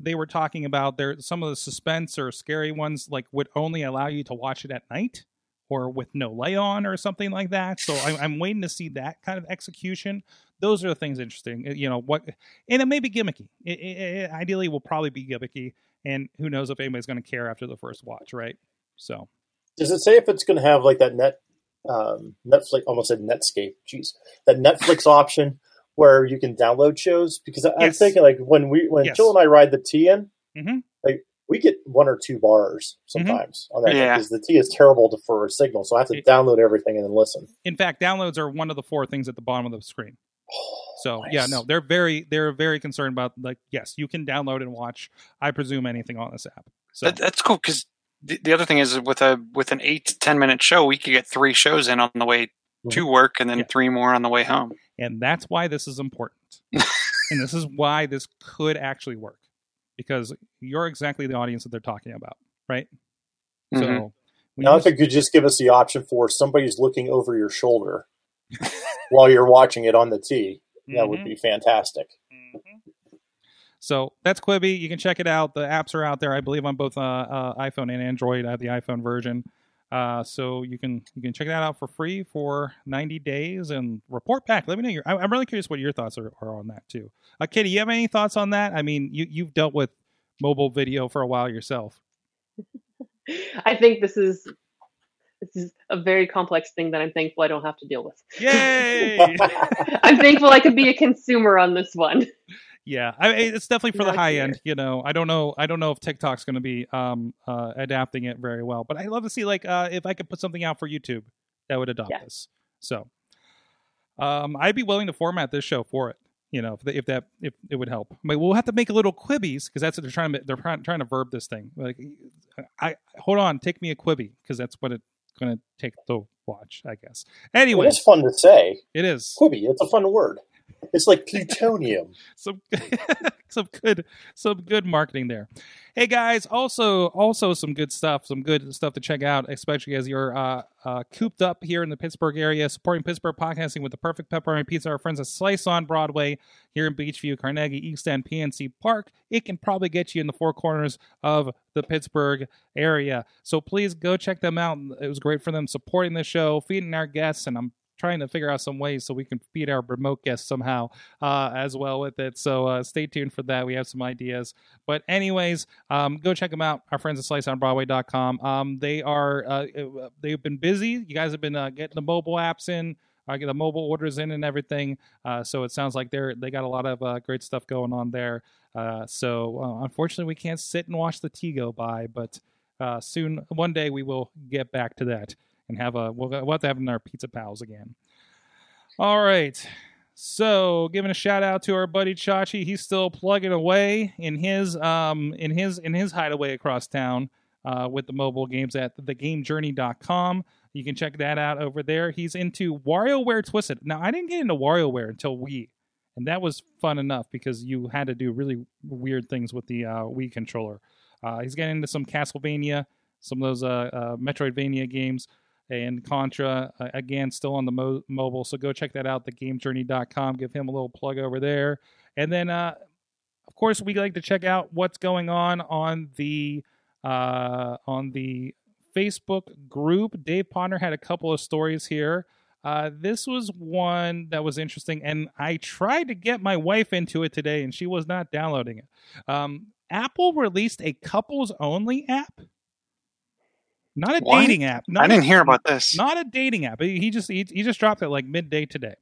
they were talking about there some of the suspense or scary ones like would only allow you to watch it at night or with no lay on or something like that. So I'm, I'm waiting to see that kind of execution. Those are the things interesting. You know what, and it may be gimmicky. It, it, it ideally will probably be gimmicky, and who knows if anybody's going to care after the first watch, right? So Does it say if it's going to have like that net um, Netflix? Almost said Netscape. Jeez, that Netflix option where you can download shows. Because I- I'm Yes. thinking like when we when Yes. Jill and I ride the T in, Mhm. like we get one or two bars sometimes on that Yeah. because the T is terrible to, for a signal. So I have to It- download everything and then listen. in fact, downloads are one of the four things at the bottom of the screen. So yeah, no, they're very they're very concerned about like yes, you can download and watch. I presume anything on this app. So That, that's cool because the, the other thing is with a with an eight to ten minute show, we could get three shows in on the way to work and then Yeah. three more on the way home. and that's why this is important and this is why this could actually work because you're exactly the audience that they're talking about right Mhm. so we Now, use- if it could just give us the option for somebody's looking over your shoulder while you're watching it on the T, that would Mhm. be fantastic. Mhm. So that's Quibi. You can check it out. The apps are out there, I believe, on both uh, uh, iPhone and Android. I have the iPhone version, uh, so you can you can check that out for free for 90 days and report back. Let me know your. I- I'm really curious what your thoughts are, are on that too. Uh, Katie, you have any thoughts on that? I mean, you you've dealt with mobile video for a while yourself. I think this is this is a very complex thing that I'm thankful I don't have to deal with. Yay! I'm thankful I could be a consumer on this one. Yeah, I it's definitely for the high end. You know, I don't know. I don't know if TikTok's going to be um, uh, adapting it very well, but I love to see like uh, if I could put something out for YouTube that would adopt Yeah. this. So, um, I'd be willing to format this show for it. You know, if, the, if that if it would help. But we'll have to make a little quibbies because that's what they're trying to they're trying, to verb this thing. Like, I hold on, take me a quibby because that's what it's going to take to watch. I guess. Anyway, It is fun to say. it is Quibi, it's a fun word. It's like plutonium. some some good some good marketing there. Hey guys, also also some good stuff, some good stuff to check out, especially as you're uh, uh, cooped up here in the Pittsburgh area, supporting Pittsburgh podcasting with the perfect pepperoni pizza. Our friends at Slice on Broadway here in Beechview, Carnegie, East End, PNC Park. It can probably get you in the four corners of the Pittsburgh area. So please go check them out. It was great for them supporting the show, feeding our guests, and I'm trying to figure out some ways so we can feed our remote guests somehow uh, as well with it. So uh, stay tuned for that. We have some ideas. But anyways, um, go check them out. Our friends at SliceOnBroadway.com. Um, they are uh, they've been busy. You guys have been uh, getting the mobile apps in. Uh, get the mobile orders in and everything. Uh, so it sounds like they're they got a lot of uh, great stuff going on there. Uh, so uh, unfortunately, we can't sit and watch the T go by, but uh, soon, one day, we will get back to that and have a we'll, we'll have to have our pizza pals again. All right. So, giving a shout out to our buddy Chachi, he's still plugging away in his um in his in his hideaway across town uh, with the mobile games at thegamejourney.com. You can check that out over there. He's into WarioWare Twisted. Now, I didn't get into WarioWare until Wii, and that was fun enough because you had to do really weird things with the uh, Wii controller. Uh, he's getting into some Castlevania, some of those uh, uh, Metroidvania games and Contra uh, again still on the mo- mobile. So go check that out, thegamejourney.com. Give him a little plug over there. And then uh, of course we like to check out what's going on on the uh, on the Facebook group. Dave Ponder had a couple of stories here. Uh, this was one that was interesting, and I tried to get my wife into it today, and she was not downloading it. Um, Apple released a couples only app, not a What? dating app. Not I didn't a- hear about this. not a dating app. He just he, he just dropped it like midday today.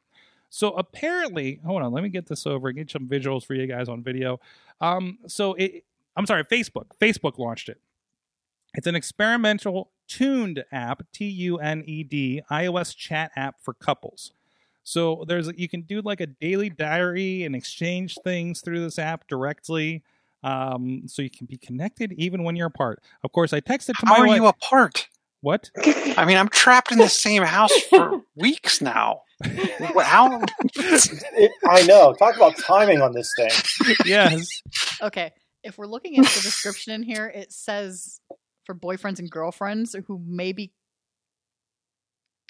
So apparently, hold on, let me get this over. and Get some visuals for you guys on video. Um, so it, I'm sorry, Facebook. Facebook launched it. It's an experimental tuned app, T U N E D, iOS chat app for couples. So there's you can do like a daily diary and exchange things through this app directly. Um, so you can be connected even when you're apart. Of course, I texted to How my are wife. you apart? what? I mean, I'm trapped in the same house for weeks now. How? It, I know. Talk about timing on this thing. Yes. Okay, if we're looking at the description in here, it says for boyfriends and girlfriends who may be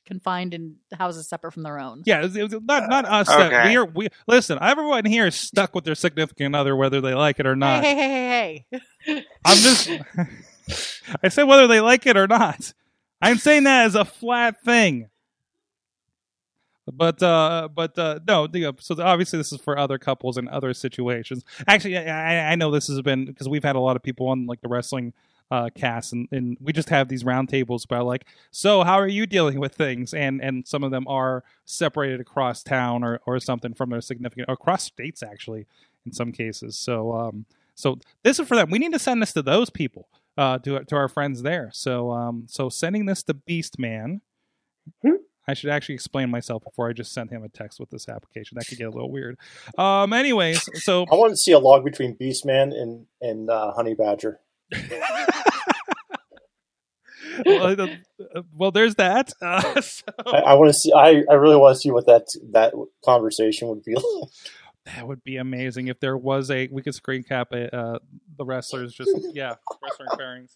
confined in houses separate from their own. Yeah, it was not not us. that- Okay. We are we listen. Everyone here is stuck with their significant other, whether they like it or not. Hey, hey, hey, hey, hey. I'm just. I said whether they like it or not. I'm saying that as a flat thing. But uh, but uh, no. So obviously this is for other couples and other situations. Actually, I, I- I know this has been because we've had a lot of people on like the wrestling uh, cast, and, and we just have these roundtables about like, so how are you dealing with things? And and some of them are separated across town or or something from their significant across states actually in some cases. So um, so this is for them. We need to send this to those people, uh, to to our friends there. So um, so sending this to Beast Man. Hmm. I should actually explain myself before I just send him a text with this application. That could get a little weird. Um, anyways, so I want to see a log between Beastman and and uh, Honey Badger. Well, uh, well, there's that. Uh, so I, I want to see. I, I really want to see what that that conversation would be like. that would be amazing if there was a. We could screen cap a, uh, the wrestlers. Just yeah, wrestling pairings.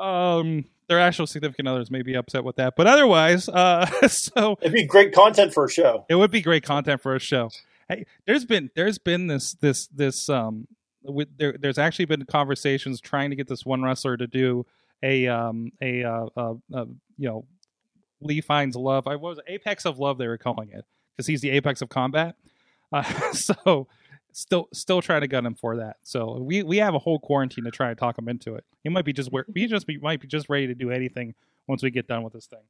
Um, their actual significant others may be upset with that, but otherwise, uh, so It'd be great content for a show. it would be great content for a show. Hey, there's been there's been this this this um there there's actually been conversations trying to get this one wrestler to do a um a uh, uh, uh you know Lee finds love. I was? Apex of Love they were calling it because he's the apex of combat. Uh, so still still trying to gun him for that. So we we have a whole quarantine to try and talk him into it. He might be just he just be might be just ready to do anything once we get done with this thing.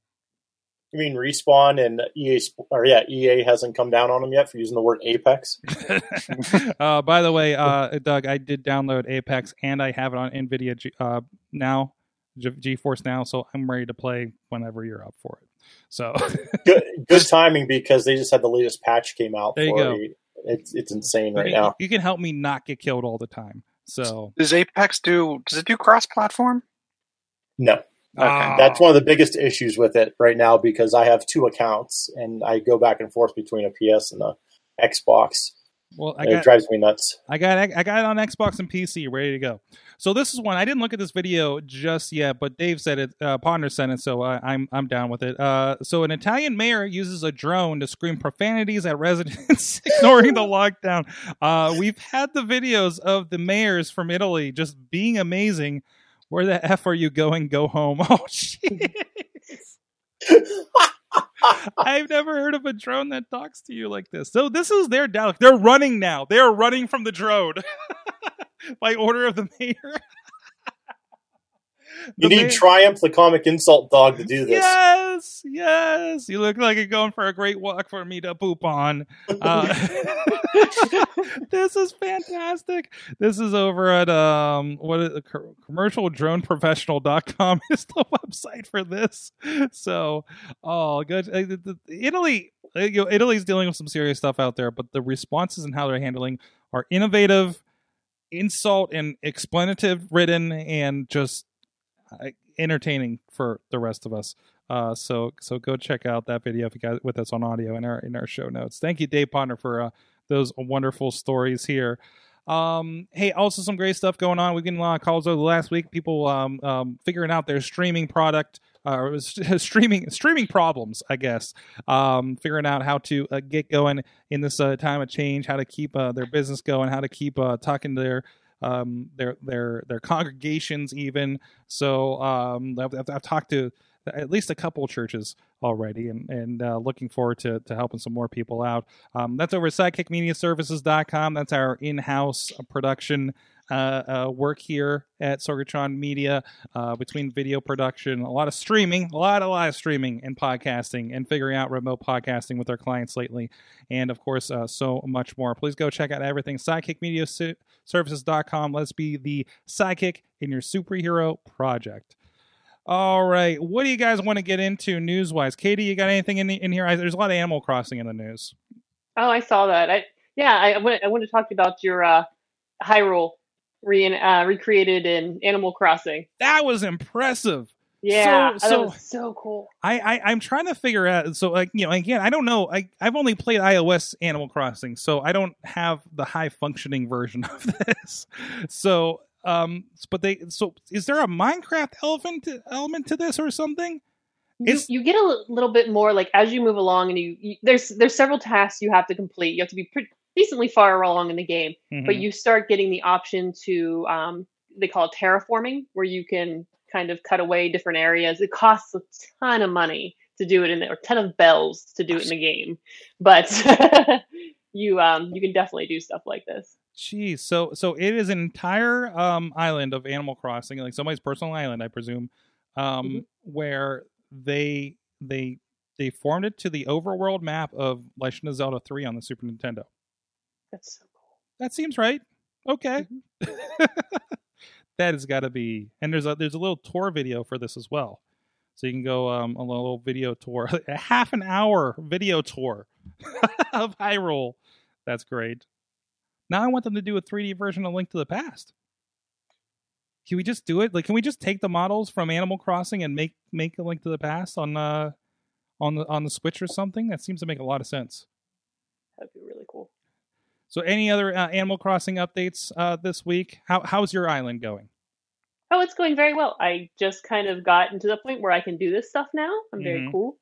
You mean respawn and EA or yeah, EA hasn't come down on them yet for using the word Apex. uh, by the way, uh, Doug, I did download Apex and I have it on NVIDIA G- uh, now, G- GeForce now, so I'm ready to play whenever you're up for it. So Good, good timing because they just had the latest patch came out. There you for go. it. It's it's insane right you, now. you can help me not get killed all the time. So Does Apex do? Does it do cross-platform? No, Ah. that's one of the biggest issues with it right now because I have two accounts and I go back and forth between a PS and a Xbox. well, I and it got drives me nuts. I got I got it on Xbox and PC, ready to go. So this is one I didn't look at this video just yet, but Dave said it. Uh, Ponder sent it, so I, I'm I'm down with it. Uh, so an Italian mayor uses a drone to scream profanities at residents, ignoring the lockdown. Uh, we've had the videos of the mayors from Italy just being amazing. Where the f are you going? Go home. Oh shit! I've never heard of a drone that talks to you like this. So this is their dialogue. They're running now. They are running from the drone by order of the mayor. You need Triumph, the comic insult dog, to do this. Yes, yes. You look like you're going for a great walk for me to poop on. Uh, this is fantastic. This is over at um what is it, co- commercialdroneprofessional.com is the website for this. So, oh, good. Uh, Italy, uh, you know, Italy's dealing with some serious stuff out there, but the responses and how they're handling are innovative, insult and explanative ridden, and just entertaining for the rest of us. Uh, so so go check out that video if you guys with us on audio in our in our show notes. Thank you, Dave Ponder, for uh, those wonderful stories here. Um, hey, also some great stuff going on. We've getting a lot of calls over the last week. People um, um, figuring out their streaming product uh, streaming streaming problems, I guess. Um, figuring out how to uh, get going in this uh, time of change, how to keep uh, their business going, how to keep uh, talking to their um, their their their congregations even. So um, I've, I've, I've talked to at least a couple churches already and, and uh, looking forward to, to helping some more people out. Um, that's over at sidekickmediaservices.com. That's our in-house production work here at Sorgatron Media uh, between video production, a lot of streaming, a lot, of live streaming and podcasting and figuring out remote podcasting with our clients lately. And of course, uh, so much more. Please go check out everything. SidekickMediaServices.com. Let's be the sidekick in your superhero project. All right. What do you guys want to get into news wise? Katie, you got anything in, the, in here? I, there's a lot of Animal Crossing in the news. Oh, I saw that. I yeah, I, I want to talk about your uh, Hyrule re uh, recreated in Animal Crossing. That was impressive. Yeah, So- that so- was so cool. I, I I'm trying to figure out. So like you know, again, I don't know. I I've only played iOS Animal Crossing, so I don't have the high functioning version of this. So um, but they so is there a Minecraft element element to this or something? You, you get a little bit more like as you move along, and you, you there's there's several tasks you have to complete. You have to be pretty decently far along in the game, but Mhm. you start getting the option to um, they call it terraforming, where you can kind of cut away different areas. It costs a ton of money to do it in there, or a ton of bells to do it in the game, but you um you can definitely do stuff like this. Jeez, so so it is an entire um island of Animal Crossing, like somebody's personal island, I presume, um, Mhm. where they they they formed it to the overworld map of Legend of Zelda three on the Super Nintendo. That's so cool. That seems right. Okay, that has got to be. And there's a there's a little tour video for this as well. So you can go um, a little video tour, a half an hour video tour of Hyrule. That's great. Now I want them to do a 3D version of Link to the Past. Can we just do it? Like, can we just take the models from Animal Crossing and make make a Link to the Past on uh on the on the Switch or something? That seems to make a lot of sense. That'd be really cool. So, any other uh, Animal Crossing updates uh, this week? How how's your island going? Oh, it's going very well. I just kind of gotten to the point where I can do this stuff now. I'm very Mhm. cool.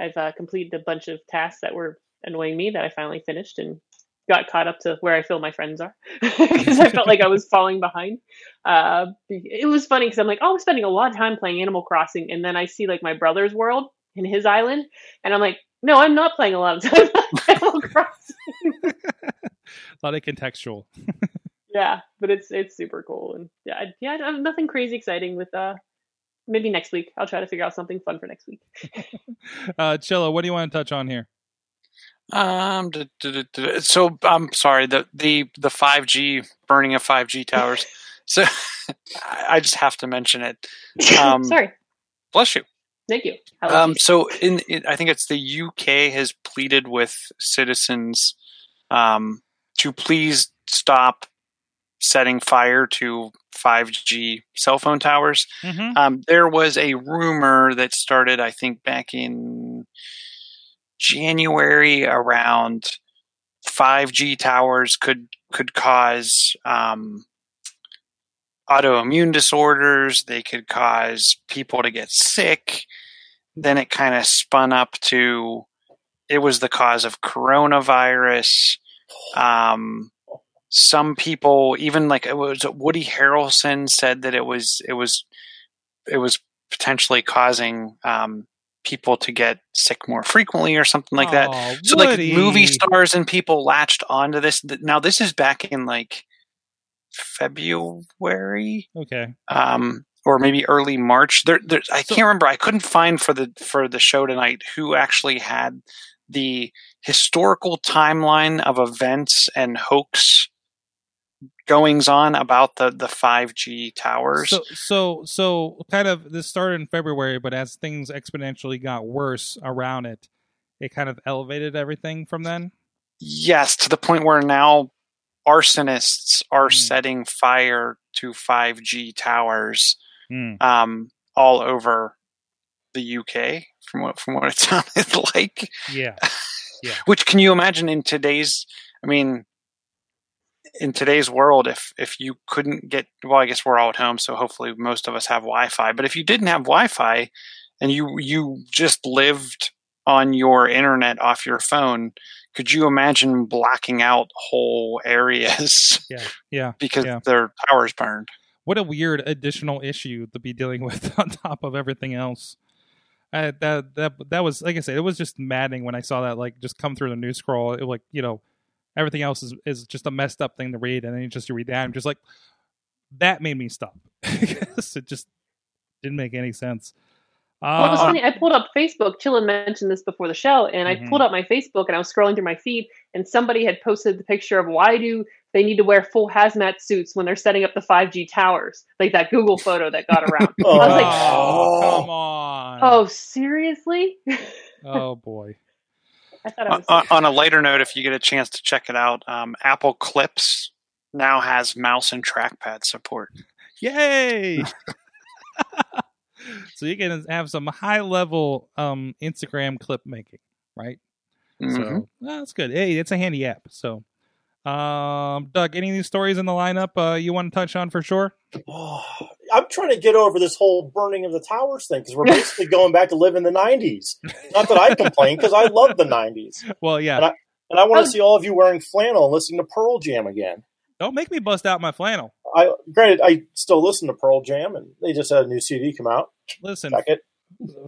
I've uh, completed a bunch of tasks that were annoying me that I finally finished and got caught up to where I feel my friends are because I felt like I was falling behind. Uh, it was funny because I'm like, oh, I'm spending a lot of time playing Animal Crossing, and then I see like my brother's world in his island, and I'm like, no, I'm not playing a lot of time on Animal Crossing. A lot of contextual. yeah, but it's it's super cool, and yeah, I- yeah, I have nothing crazy exciting with uh. Maybe next week. I'll try to figure out something fun for next week. Uh, Chilla, what do you want to touch on here? Um, duh, duh, duh, duh. so I'm sorry. The the the 5G burning of 5G towers. So I I just have to mention it. Um, Sorry. Bless you. Thank you. I Um, you. so in, in I think it's the UK has pleaded with citizens um, to please stop setting fire to 5G cell phone towers. Mm-hmm. Um, there was a rumor that started, I think, back in January around 5G towers could could cause um, autoimmune disorders. They could cause people to get sick. Then it kind of spun up to it was the cause of coronavirus. Um, some people, even like it was Woody Harrelson, said that it was it was it was potentially causing um, people to get sick more frequently or something like that. So like movie stars and people latched onto this. Now this is back in like February, Okay. um, or maybe early March. There, there I So- can't remember. I couldn't find for the for the show tonight who actually had the historical timeline of events and hoax goings on about the the 5G towers. So, so, so, kind of. This started in February, but as things exponentially got worse around it, it kind of elevated everything from then. Yes, to the point where now arsonists are Hmm. setting fire to 5G towers Hmm. um, all over the UK, from what from what it sounded like. Yeah. yeah. Which can you imagine in today's? I mean, in today's world, if if you couldn't get, well, I guess we're all at home, so hopefully most of us have Wi-Fi. But if you didn't have Wi-Fi and you you just lived on your internet off your phone, could you imagine blacking out whole areas Yeah. Yeah, because Yeah. their power's burned? What a weird additional issue to be dealing with on top of everything else. Uh, that that that was like I said, it was just maddening when I saw that like just come through the news scroll. It was like you know everything else is is just a messed up thing to read, and then you just read that. I'm just like that made me stop because it just didn't make any sense. Well, it was Uh, funny. I pulled up Facebook. Chillin mentioned this before the show, and Mhm. I pulled up my Facebook and I was scrolling through my feed, and somebody had posted the picture of why do they need to wear full hazmat suits when they're setting up the 5G towers, like that Google photo that got around. I was like, oh, come on! oh, seriously? oh boy! I thought I was. On, on a lighter note, if you get a chance to check it out, um, Apple Clips now has mouse and trackpad support. Yay! so you can have some high level um, Instagram clip making, right? Mhm. So well, that's good. Hey, it's a handy app. So, um, Doug, any of these stories in the lineup uh, you want to touch on for sure? I'm trying to get over this whole burning of the towers thing because we're basically going back to live in the 90s. Not that I complain because I love the 90s. Well, yeah. And I- And I want Um, to see all of you wearing flannel and listening to Pearl Jam again. Don't make me bust out my flannel. I granted I still listen to Pearl Jam and they just had a new CD come out. Listen, Check it.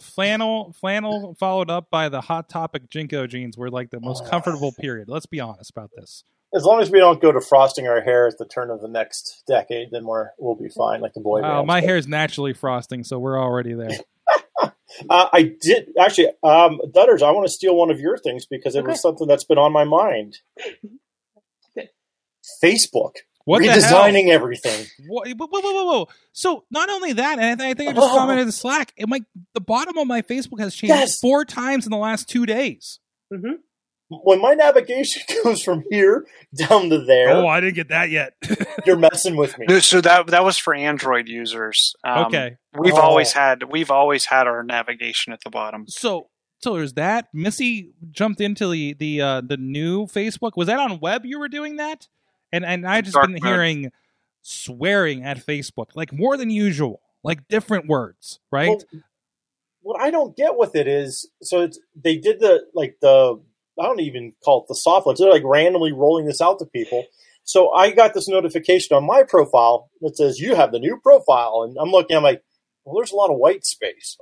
flannel, flannel followed up by the Hot Topic JNCO jeans were like the most comfortable period. Let's be honest about this. As long as we don't go to frosting our hair at the turn of the next decade, then we're we'll be fine. Like the boy Wow, bands. my hair is naturally frosting, so we're already there. Uh, I did actually, um, Dutters. I want to steal one of your things because it Okay. was something that's been on my mind. Facebook. What the hell? redesigning everything. Whoa, whoa, whoa, whoa, whoa. So not only that, and I, th- I think I just Oh. commented in the Slack. It might the bottom of my Facebook has changed Yes. four times in the last two days. hmm When my navigation goes from here down to there, Oh, I didn't get that yet. you're messing with me. So that that was for Android users. Um, okay, We've Oh. always had we've always had our navigation at the bottom. so so there's that. Missy jumped into the the uh, the new Facebook. Was that on web? You were doing that, and and I've just Dark been web. hearing swearing at Facebook like more than usual, like different words, right? Well, what I don't get with it is, so it's, they did the like the I don't even call it the soft launch. They're like randomly rolling this out to people. So I got this notification on my profile that says you have the new profile, and I'm looking. I'm like, well, there's a lot of white space.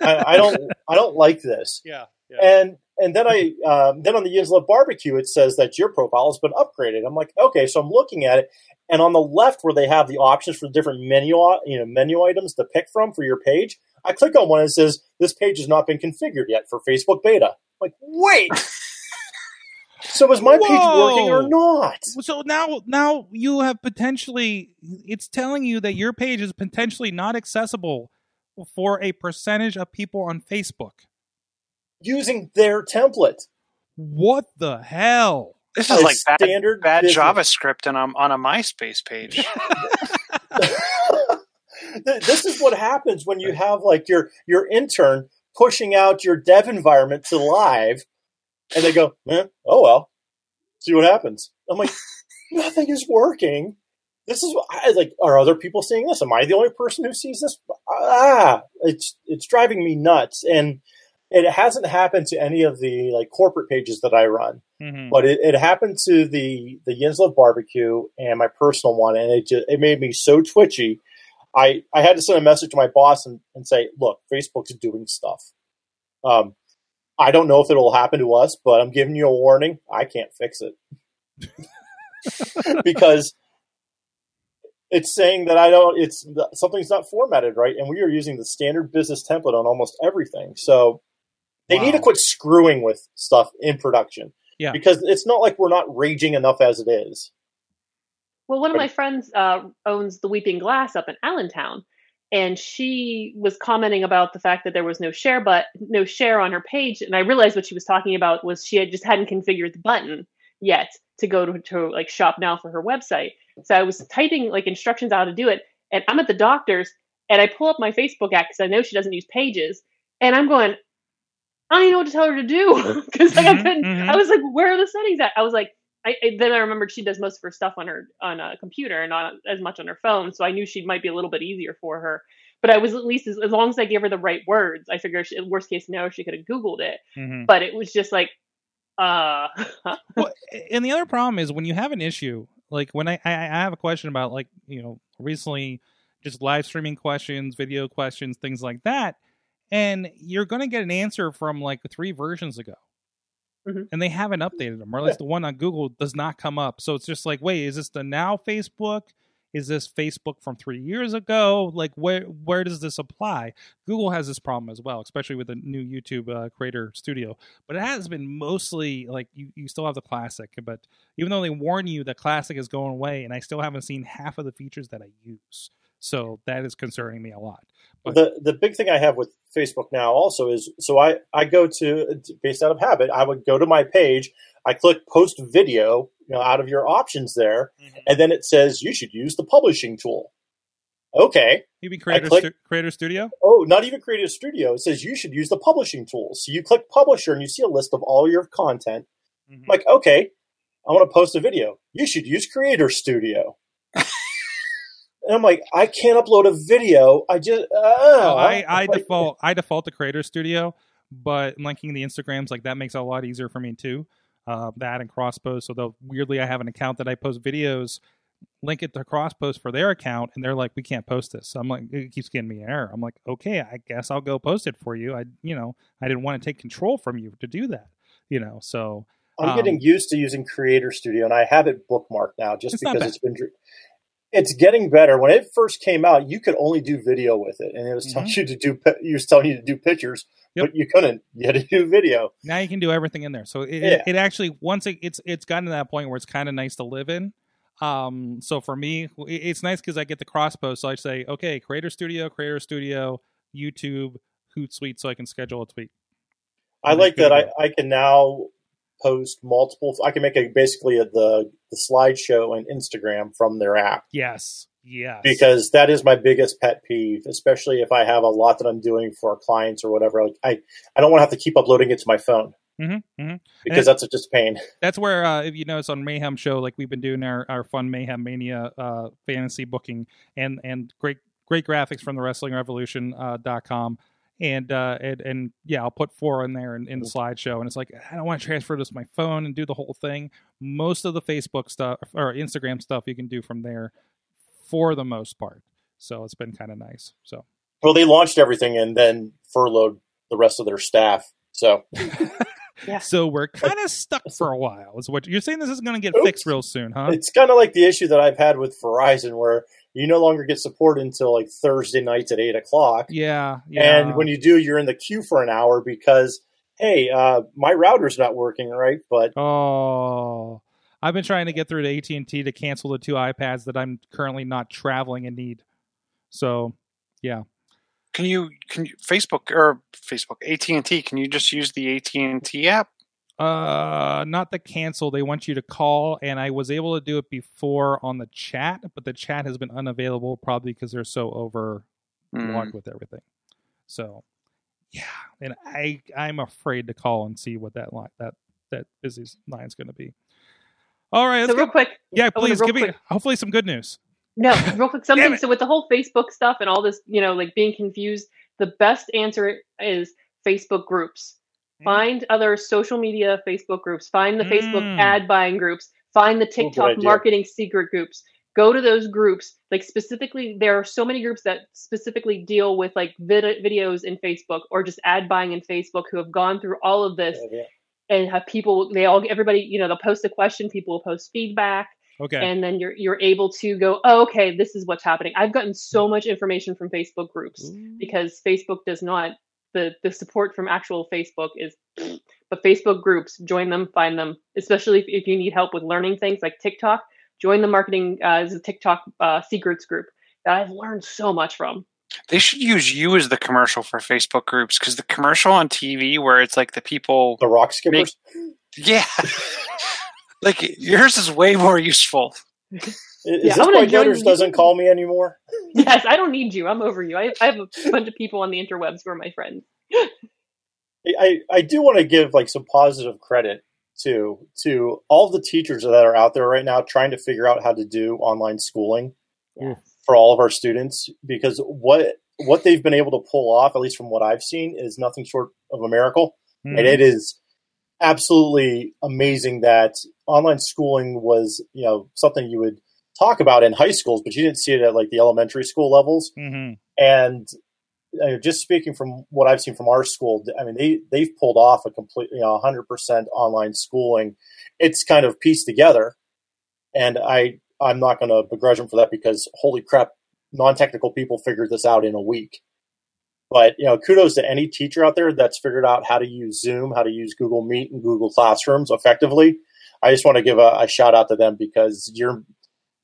I, I don't I don't like this. yeah, And and then I um, then on the Yinz Love Barbecue it says that your profile has been upgraded. I'm like, okay, so I'm looking at it, and on the left where they have the options for different menu you know menu items to pick from for your page, I click on one and it says this page has not been configured yet for Facebook Beta. I'm like, wait. so is my page working or not? So now, now you have potentially. It's telling you that your page is potentially not accessible for a percentage of people on Facebook. Using their template. What the hell? This As is like bad, standard bad business. JavaScript and I'm on a MySpace page. This is what happens when you have like your your intern pushing out your dev environment to live and they go eh, oh well see what happens i'm like nothing is working this is what I like are other people seeing this am i the only person who sees this ah it's it's driving me nuts and it hasn't happened to any of the like corporate pages that i run Mhm. but it, it happened to the the Yinz Love barbecue and my personal one, and it just it made me so twitchy. I I had to send a message to my boss and, and say, look, Facebook's doing stuff. Um, I don't know if it'll happen to us, but I'm giving you a warning. I can't fix it because it's saying that I don't. It's something's not formatted right, and we are using the standard business template on almost everything. So they need to quit screwing with stuff in production. Yeah. Because it's not like we're not raging enough as it is. Well, one of But- my friends uh, owns the Weeping Glass up in Allentown, and she was commenting about the fact that there was no share, but no share on her page. And I realized what she was talking about was she had just hadn't configured the button yet to go to, to like shop now for her website. So I was typing like instructions on how to do it, and I'm at the doctor's, and I pull up my Facebook app because I know she doesn't use Pages, and I'm going. I don't even know what to tell her to do because like I Mhm, couldn't. mhm. I was like, "Where are the settings at?" I was like, I, I then I remembered she does most of her stuff on her on a computer and not as much on her phone, so I knew she might be a little bit easier for her. But I was at least as, as long as I gave her the right words, I figured she, worst case scenario she could have googled it. Mhm. But it was just like, uh, well, and the other problem is when you have an issue, like when I, I I have a question about like you know recently just live streaming questions, video questions, things like that, and you're going to get an answer from like three versions ago. Mhm. And they haven't updated them, or at least the one on Google does not come up. So it's just like, wait, is this the now Facebook? Is this Facebook from three years ago? Like, where where does this apply? Google has this problem as well, especially with the new YouTube uh, Creator Studio. But it has been mostly like you, you still have the classic, but even though they warn you that classic is going away, and I still haven't seen half of the features that I use, so that is concerning me a lot. But the the big thing I have with Facebook now also is so I I go to based out of habit I would go to my page I click post video you know out of your options there and then it says you should use the publishing tool. Okay. you mean Creator click- Stu- Creator Studio? Oh, not even Creative Studio. It says you should use the publishing tool. So you click publisher and you see a list of all your content. Mhm. Like, okay, I want to post a video. You should use Creator Studio. And I'm like, I can't upload a video. I just, uh, Oh, I, I Like, default I default to Creator Studio, but linking the Instagrams like that makes it a lot easier for me too. Uh, that and Crosspost. So though weirdly, I have an account that I post videos, link it to Crosspost for their account, and they're like, we can't post this. So I'm like, it keeps getting me an error. I'm like, okay, I guess I'll go post it for you. I you know I didn't want to take control from you to do that. You know, so I'm um, getting used to using Creator Studio, and I have it bookmarked now just It's because it's been. It's getting better. When it first came out, you could only do video with it, and it was telling you to do. It was telling you to do pictures, Mm-hmm. Yep. but you couldn't. You had to do video. now you can do everything in there. So it, Yeah. it, it actually once it, it's it's gotten to that point where it's kind of nice to live in. Um, so for me, it- it's nice because I get the cross post. So I say, okay, Creator Studio, Creator Studio, YouTube, Hootsuite, so I can schedule a tweet. I like that. I, I can now post multiple. I can make a basically a, the the slideshow and Instagram from their app Yes, yes. because that is my biggest pet peeve, especially if I have a lot that I'm doing for clients or whatever. Like I, I don't want to have to keep uploading it to my phone hmm hmm because that's just a pain. that's where uh, if you notice on mayhem show like we've been doing our, our fun mayhem mania uh, fantasy booking and and great great graphics from the wrestling revolution uh, dot com and uh and, and yeah i'll put four in there in, in the slideshow and it's like i don't want to transfer this to my phone and do the whole thing most of the facebook stuff or instagram stuff you can do from there for the most part so it's been kind of nice so Well, they launched everything and then furloughed the rest of their staff. So Yeah. so we're kind of stuck for a while is what you're saying this is going to get Oops. fixed real soon huh it's kind of like the issue that I've had with Verizon, where you no longer get support until like Thursday nights at eight o'clock. yeah yeah And when you do, you're in the queue for an hour because, hey, uh, my router's not working right. But Oh, I've been trying to get through to AT and T to cancel the two iPads that I'm currently not traveling and need. So, yeah, Can you can you Facebook or Facebook AT and T? Can you just use the AT and T app? Uh, not the cancel. They want you to call, and I was able to do it before on the chat, but the chat has been unavailable probably because they're so overlogged Hmm. with everything. So, yeah, and I I'm afraid to call and see what that line that that busy line's going to be. All right, let's So real go. quick, Yeah, please real give me hopefully some good news. No, real quick, something. So with the whole Facebook stuff and all this, you know, like being confused, the best answer is Facebook groups. Mm. Find other social media Facebook groups. Find the Facebook Mm. ad buying groups. Find the TikTok marketing secret groups. Go to those groups. Like specifically, there are so many groups that specifically deal with like vid- videos in Facebook or just ad buying in Facebook who have gone through all of this yeah, and have people. They all everybody, you know, they'll post a question. People will post feedback Okay. and then you're you're able to go oh, okay this is what's happening i've gotten so much information from facebook groups because facebook does not the the support from actual facebook is but facebook groups join them find them especially if, if you need help with learning things like tiktok join the marketing uh, is a tiktok uh, secrets group that i've learned so much from They should use you as the commercial for Facebook groups because the commercial on TV where it's like the people, the rock skippers. yeah, like yours is way more useful. Is Yeah, this I'm gonna why join Dutters you. doesn't call me anymore? yes i don't need you i'm over you i, I have a bunch of people on the interwebs who are my friends I, I do want to give like some positive credit to to all the teachers that are out there right now trying to figure out how to do online schooling yes. for all of our students because what what they've been able to pull off, at least from what I've seen, is nothing short of a miracle. Mhm. And it is absolutely amazing that online schooling was, you know, something you would talk about in high schools, but you didn't see it at like the elementary school levels. Mhm. And uh, just speaking from what I've seen from our school, I mean, they they've pulled off a complete, you know, 100% online schooling. It's kind of pieced together, and I I'm not going to begrudge them for that because holy crap, non-technical people figured this out in a week. But you know, kudos to any teacher out there that's figured out how to use Zoom, how to use Google Meet and Google Classrooms effectively. I just want to give a, a shout out to them because you're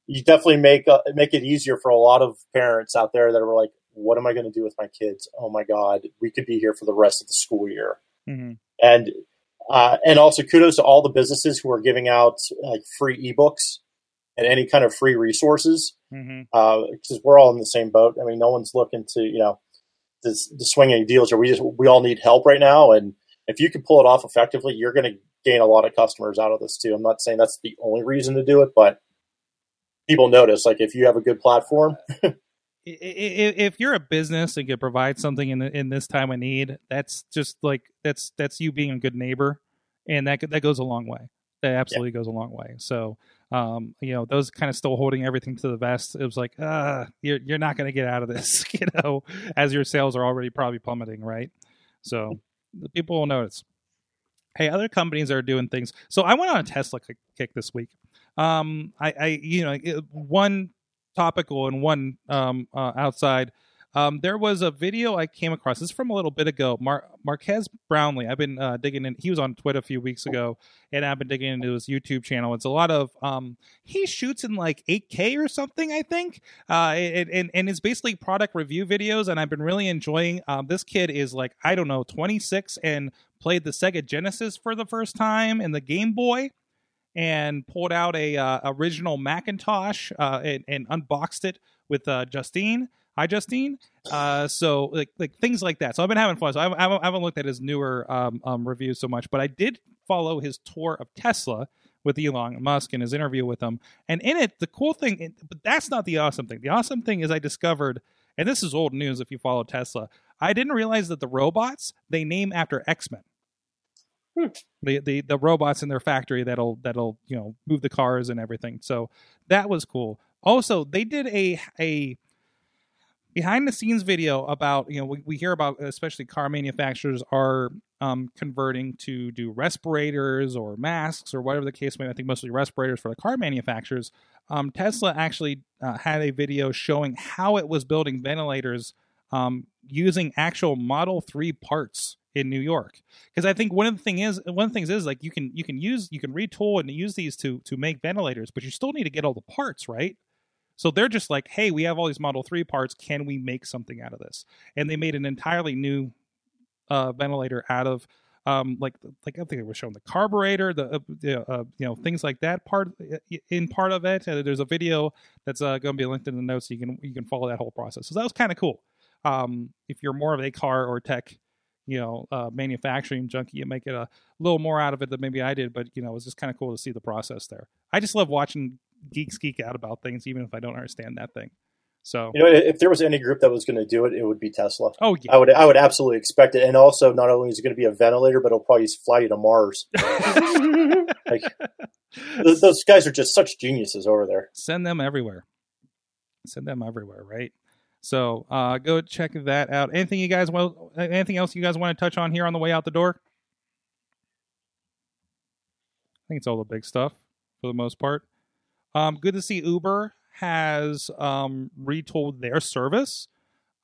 you definitely make uh, make it easier for a lot of parents out there that are like, "What am I going to do with my kids? Oh my God, we could be here for the rest of the school year." Mhm. And uh, and also kudos to all the businesses who are giving out like free ebooks and any kind of free resources because we're all in the same boat. I mean, no one's looking to you know to, to swing any deals, or we just we all need help right now. And if you can pull it off effectively, you're going to gain a lot of customers out of this too. I'm not saying that's the only reason to do it, but people notice. Like if you have a good platform, If you're a business and can provide something in in this time of need, that's just like that's that's you being a good neighbor, and that that goes a long way. That absolutely goes a long way. So, um, you know, those kind of still holding everything to the vest. It was like, ah, you're you're not going to get out of this, you know, as your sales are already probably plummeting, right? So, the people will notice. Hey, other companies are doing things. So I went on a Tesla kick this week. Um, I, I, you know, it- one topical and one um, uh, outside. Um, there was a video I came across. This is from a little bit ago. Mar- Marques Brownlee. I've been uh, digging in. He was on Twitter a few weeks ago, and I've been digging into his YouTube channel. It's a lot of um, he shoots in like 8K or something, I think. Uh, and, and and it's basically product review videos, and I've been really enjoying. Um, this kid is like I don't know, 26, and played the Sega Genesis for the first time and the Game Boy and pulled out a uh, original Macintosh uh, and, and unboxed it with uh, Justine. Hi, Justine. Uh, so like like things like that. So I've been having fun. So I I haven't looked at his newer um, um, reviews so much, but I did follow his tour of Tesla with Elon Musk and his interview with him. And in it, the cool thing, but that's not the awesome thing. The awesome thing is I discovered, and this is old news if you follow Tesla. I didn't realize that the robots they name after X Men the, the the robots in their factory that'll that'll you know move the cars and everything. So that was cool. Also, they did a a behind the scenes video about you know we, we hear about especially car manufacturers are um, converting to do respirators or masks or whatever the case may be. I think mostly respirators for the car manufacturers. Um, Tesla actually uh, had a video showing how it was building ventilators um, using actual Model Three parts in New York because I think one of the thing is one of the things is like you can you can use you can retool and use these to to make ventilators, but you still need to get all the parts right. So they're just like, hey, we have all these Model Three parts. Can we make something out of this? And they made an entirely new uh, ventilator out of um, like like I think it was showing the carburetor, the uh, uh, you know things like that part in part of it. Uh, there's a video that's uh, going to be linked in the notes, so you can you can follow that whole process. So that was kind of cool. Um, if you're more of a car or tech you know uh, manufacturing junkie you make it a little more out of it than maybe i did but you know it was just kind of cool to see the process there i just love watching geeks geek out about things even if i don't understand that thing so You know, if there was any group that was going to do it, it would be Tesla. oh yeah, I would, I would absolutely expect it. And also, not only is it going to be a ventilator, but it'll probably fly you to Mars. Like th- those guys are just such geniuses over there. send them everywhere send them everywhere right so uh go check that out. Anything you guys want anything else you guys want to touch on here on the way out the door? I think it's all the big stuff for the most part. Um good to see uber has um retooled their service.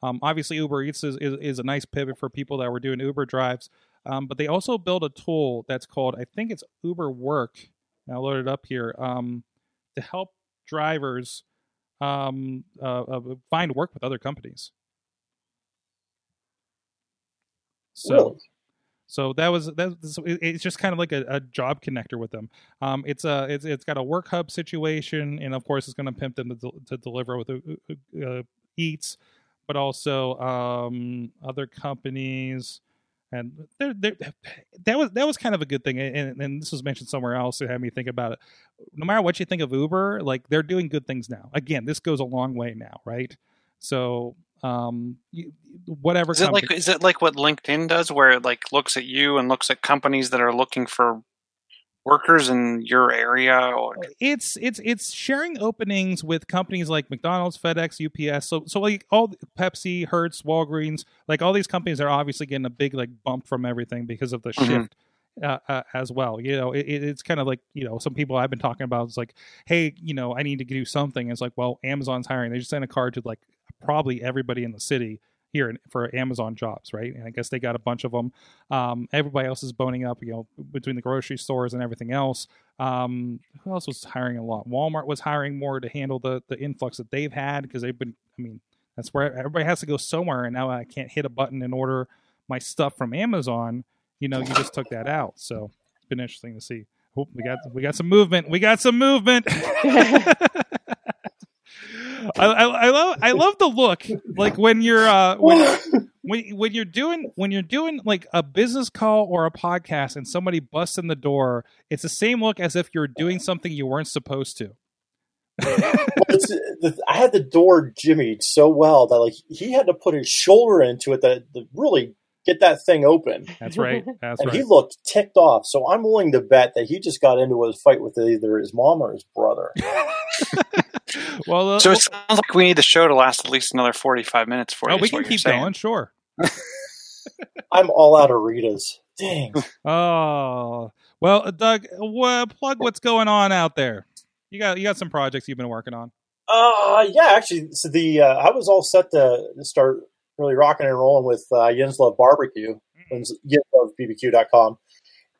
Um obviously uber eats is, is, is a nice pivot for people that were doing uber drives um, but they also built a tool that's called i think it's uber work and i'll load it up here um, to help drivers um, uh, uh, find work with other companies. So, Really? so that was that's it's just kind of like a, a job connector with them. Um, it's a it's it's got a work hub situation, and of course, it's going to pimp them to, del- to deliver with uh, uh, Eats, but also um, other companies. And there, there, that was that was kind of a good thing, and, and this was mentioned somewhere else. It had me think about it. No matter what you think of Uber, like they're doing good things now. Again, this goes a long way now, right? So, um, you, whatever. Is it like is it like what LinkedIn does, where it like looks at you and looks at companies that are looking for workers in your area? Or, it's it's it's sharing openings with companies like McDonald's, FedEx, UPS. So so like all Pepsi, Hertz, Walgreens, like all these companies are obviously getting a big like bump from everything because of the Mhm. shift. Uh, uh, as well, you know, it, it- it's kind of like you know some people I've been talking about. It's like, hey, you know, I need to do something. It's like, well, Amazon's hiring. They just sent a card to like probably everybody in the city here for Amazon jobs, right? And I guess they got a bunch of them. Um, everybody else is boning up, you know, between the grocery stores and everything else. Um, who else was hiring a lot? Walmart was hiring more to handle the the influx that they've had because they've been. I mean, that's where everybody has to go somewhere, and now I can't hit a button and order my stuff from Amazon. You know, you just took that out, so it's been interesting to see. Oh, we got we got some movement. We got some movement. I, I, I love I love the look like when you're uh when, when when you're doing when you're doing like a business call or a podcast and somebody busts in the door it's the same look as if you're doing something you weren't supposed to I had the door jimmied so well that like he had to put his shoulder into it that to really get that thing open. that's right that's And he looked ticked off. So I'm willing to bet that he just got into a fight with either his mom or his brother. well uh, so it sounds like we need the show to last at least another forty-five minutes for oh, you. we can keep saying. going sure I'm all out of Rita's. Dang. oh well Doug wha plug what's going on out there you got you got some projects you've been working on Uh, yeah, actually, so the uh, I was all set to start really rocking and rolling with uh, Yinz Love Barbecue, Jens YinzLoveBBQ.com,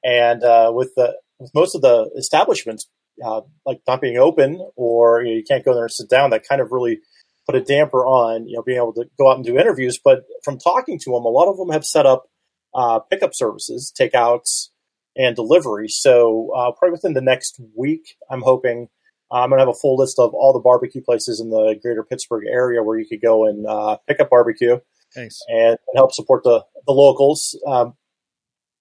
and uh, with the with most of the establishments uh, like not being open or you, know, you can't go there and sit down, that kind of really put a damper on you know being able to go out and do interviews. But from talking to them, a lot of them have set up uh, pickup services, takeouts, and delivery. So uh, probably within the next week, I'm hoping uh, I'm going to have a full list of all the barbecue places in the greater Pittsburgh area where you could go and uh, pick up barbecue Nice. and, and help support the, the locals. Um,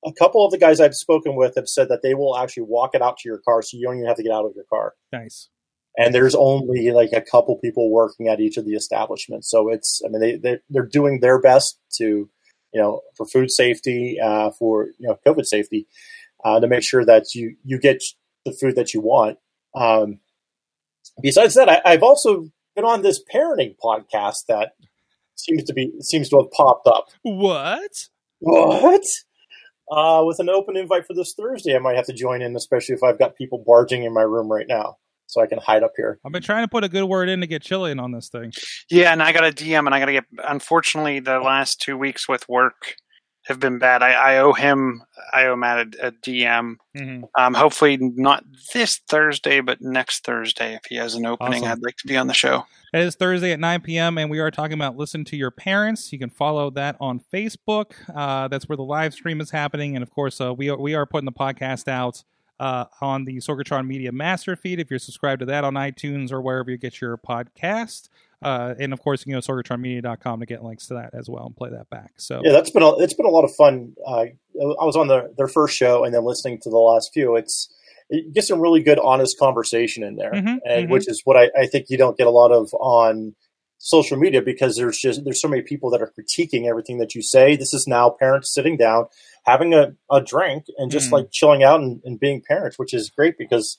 a couple of the guys I've spoken with have said that they will actually walk it out to your car so you don't even have to get out of your car. Nice. And there's only like a couple people working at each of the establishments. So it's, I mean, they, they, they're doing their best to, you know, for food safety, uh, for, you know, COVID safety, uh, to make sure that you, you get the food that you want. Um, besides that, I, I've also been on this parenting podcast that seems to be, seems to have popped up. What? What? Uh, with an open invite for this Thursday, I might have to join in, especially if I've got people barging in my room right now, so I can hide up here. I've been trying to put a good word in to get Chillian on this thing. Yeah, and I got a DM, and I got to get. Unfortunately, the last two weeks with work have been bad. I, I owe him. I owe Matt a, a DM. hmm Um, hopefully not this Thursday, but next Thursday if he has an opening. Awesome. I'd like to be on the show. It is Thursday at 9 p.m., and we are talking about Listen to Your Parents. You can follow that on Facebook. Uh, that's where the live stream is happening. And of course, uh, we, are, we are putting the podcast out uh, on the Sorgatron Media Master feed if you're subscribed to that on iTunes or wherever you get your podcast. Uh, and of course, you know, sorgatronmedia.com to get links to that as well and play that back. So, Yeah, that's been a, it's been a lot of fun. Uh, I was on the, their first show and then listening to the last few. It's you get some really good, honest conversation in there, Mhm, and mhm. which is what I, I think you don't get a lot of on social media because there's just there's so many people that are critiquing everything that you say. This is now parents sitting down, having a, a drink, and just Mm. like chilling out and, and being parents, which is great because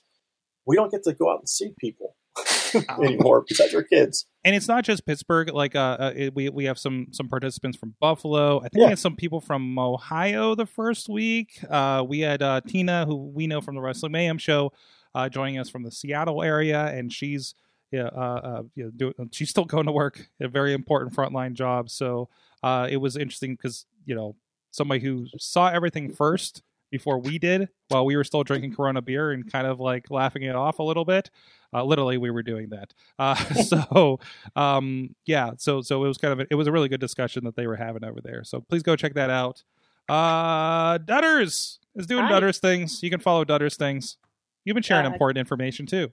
we don't get to go out and see people anymore besides our kids. And it's not just Pittsburgh. Like, uh, uh we we have some some participants from Buffalo. I think we had some people from Ohio the first week. Uh, we had uh, Tina, who we know from the Wrestling Mayhem show, uh, joining us from the Seattle area, and she's yeah, uh, uh, you do, she's still going to work a very important frontline job. So uh, it was interesting because you know somebody who saw everything first before we did while we were still drinking Corona beer and kind of like laughing it off a little bit. Uh, literally, we were doing that. Uh, so, um, yeah. So, so it was kind of a, it was a really good discussion that they were having over there. So please go check that out. Uh, Dutters is doing Hi. Dutters things. You can follow Dutters things. You've been sharing Uh, important information too.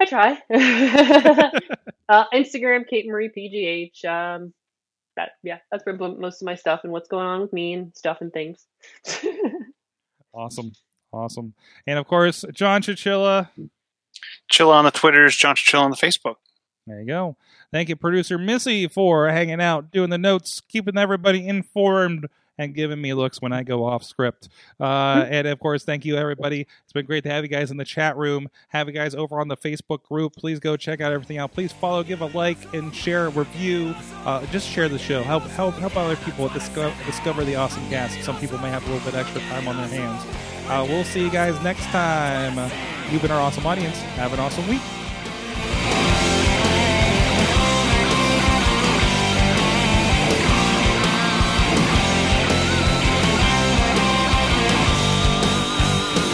I try. uh, Instagram, Kate Marie PGH. Um, that yeah, that's where most of my stuff and what's going on with me and stuff and things. Awesome, awesome, and of course, John Chichilla. Chill on the Twitters, John Chill on the Facebook. There you go. Thank you, producer Missy, for hanging out, doing the notes, keeping everybody informed, and giving me looks when I go off script. Uh, and of course, thank you, everybody. It's been great to have you guys in the chat room, have you guys over on the Facebook group. Please go check out everything out. Please follow, give a like, and share, review. Uh, just share the show. Help help help other people discover, discover the awesome cast. Some people may have a little bit extra time on their hands. Uh, we'll see you guys next time. You've been our awesome audience. Have an awesome week.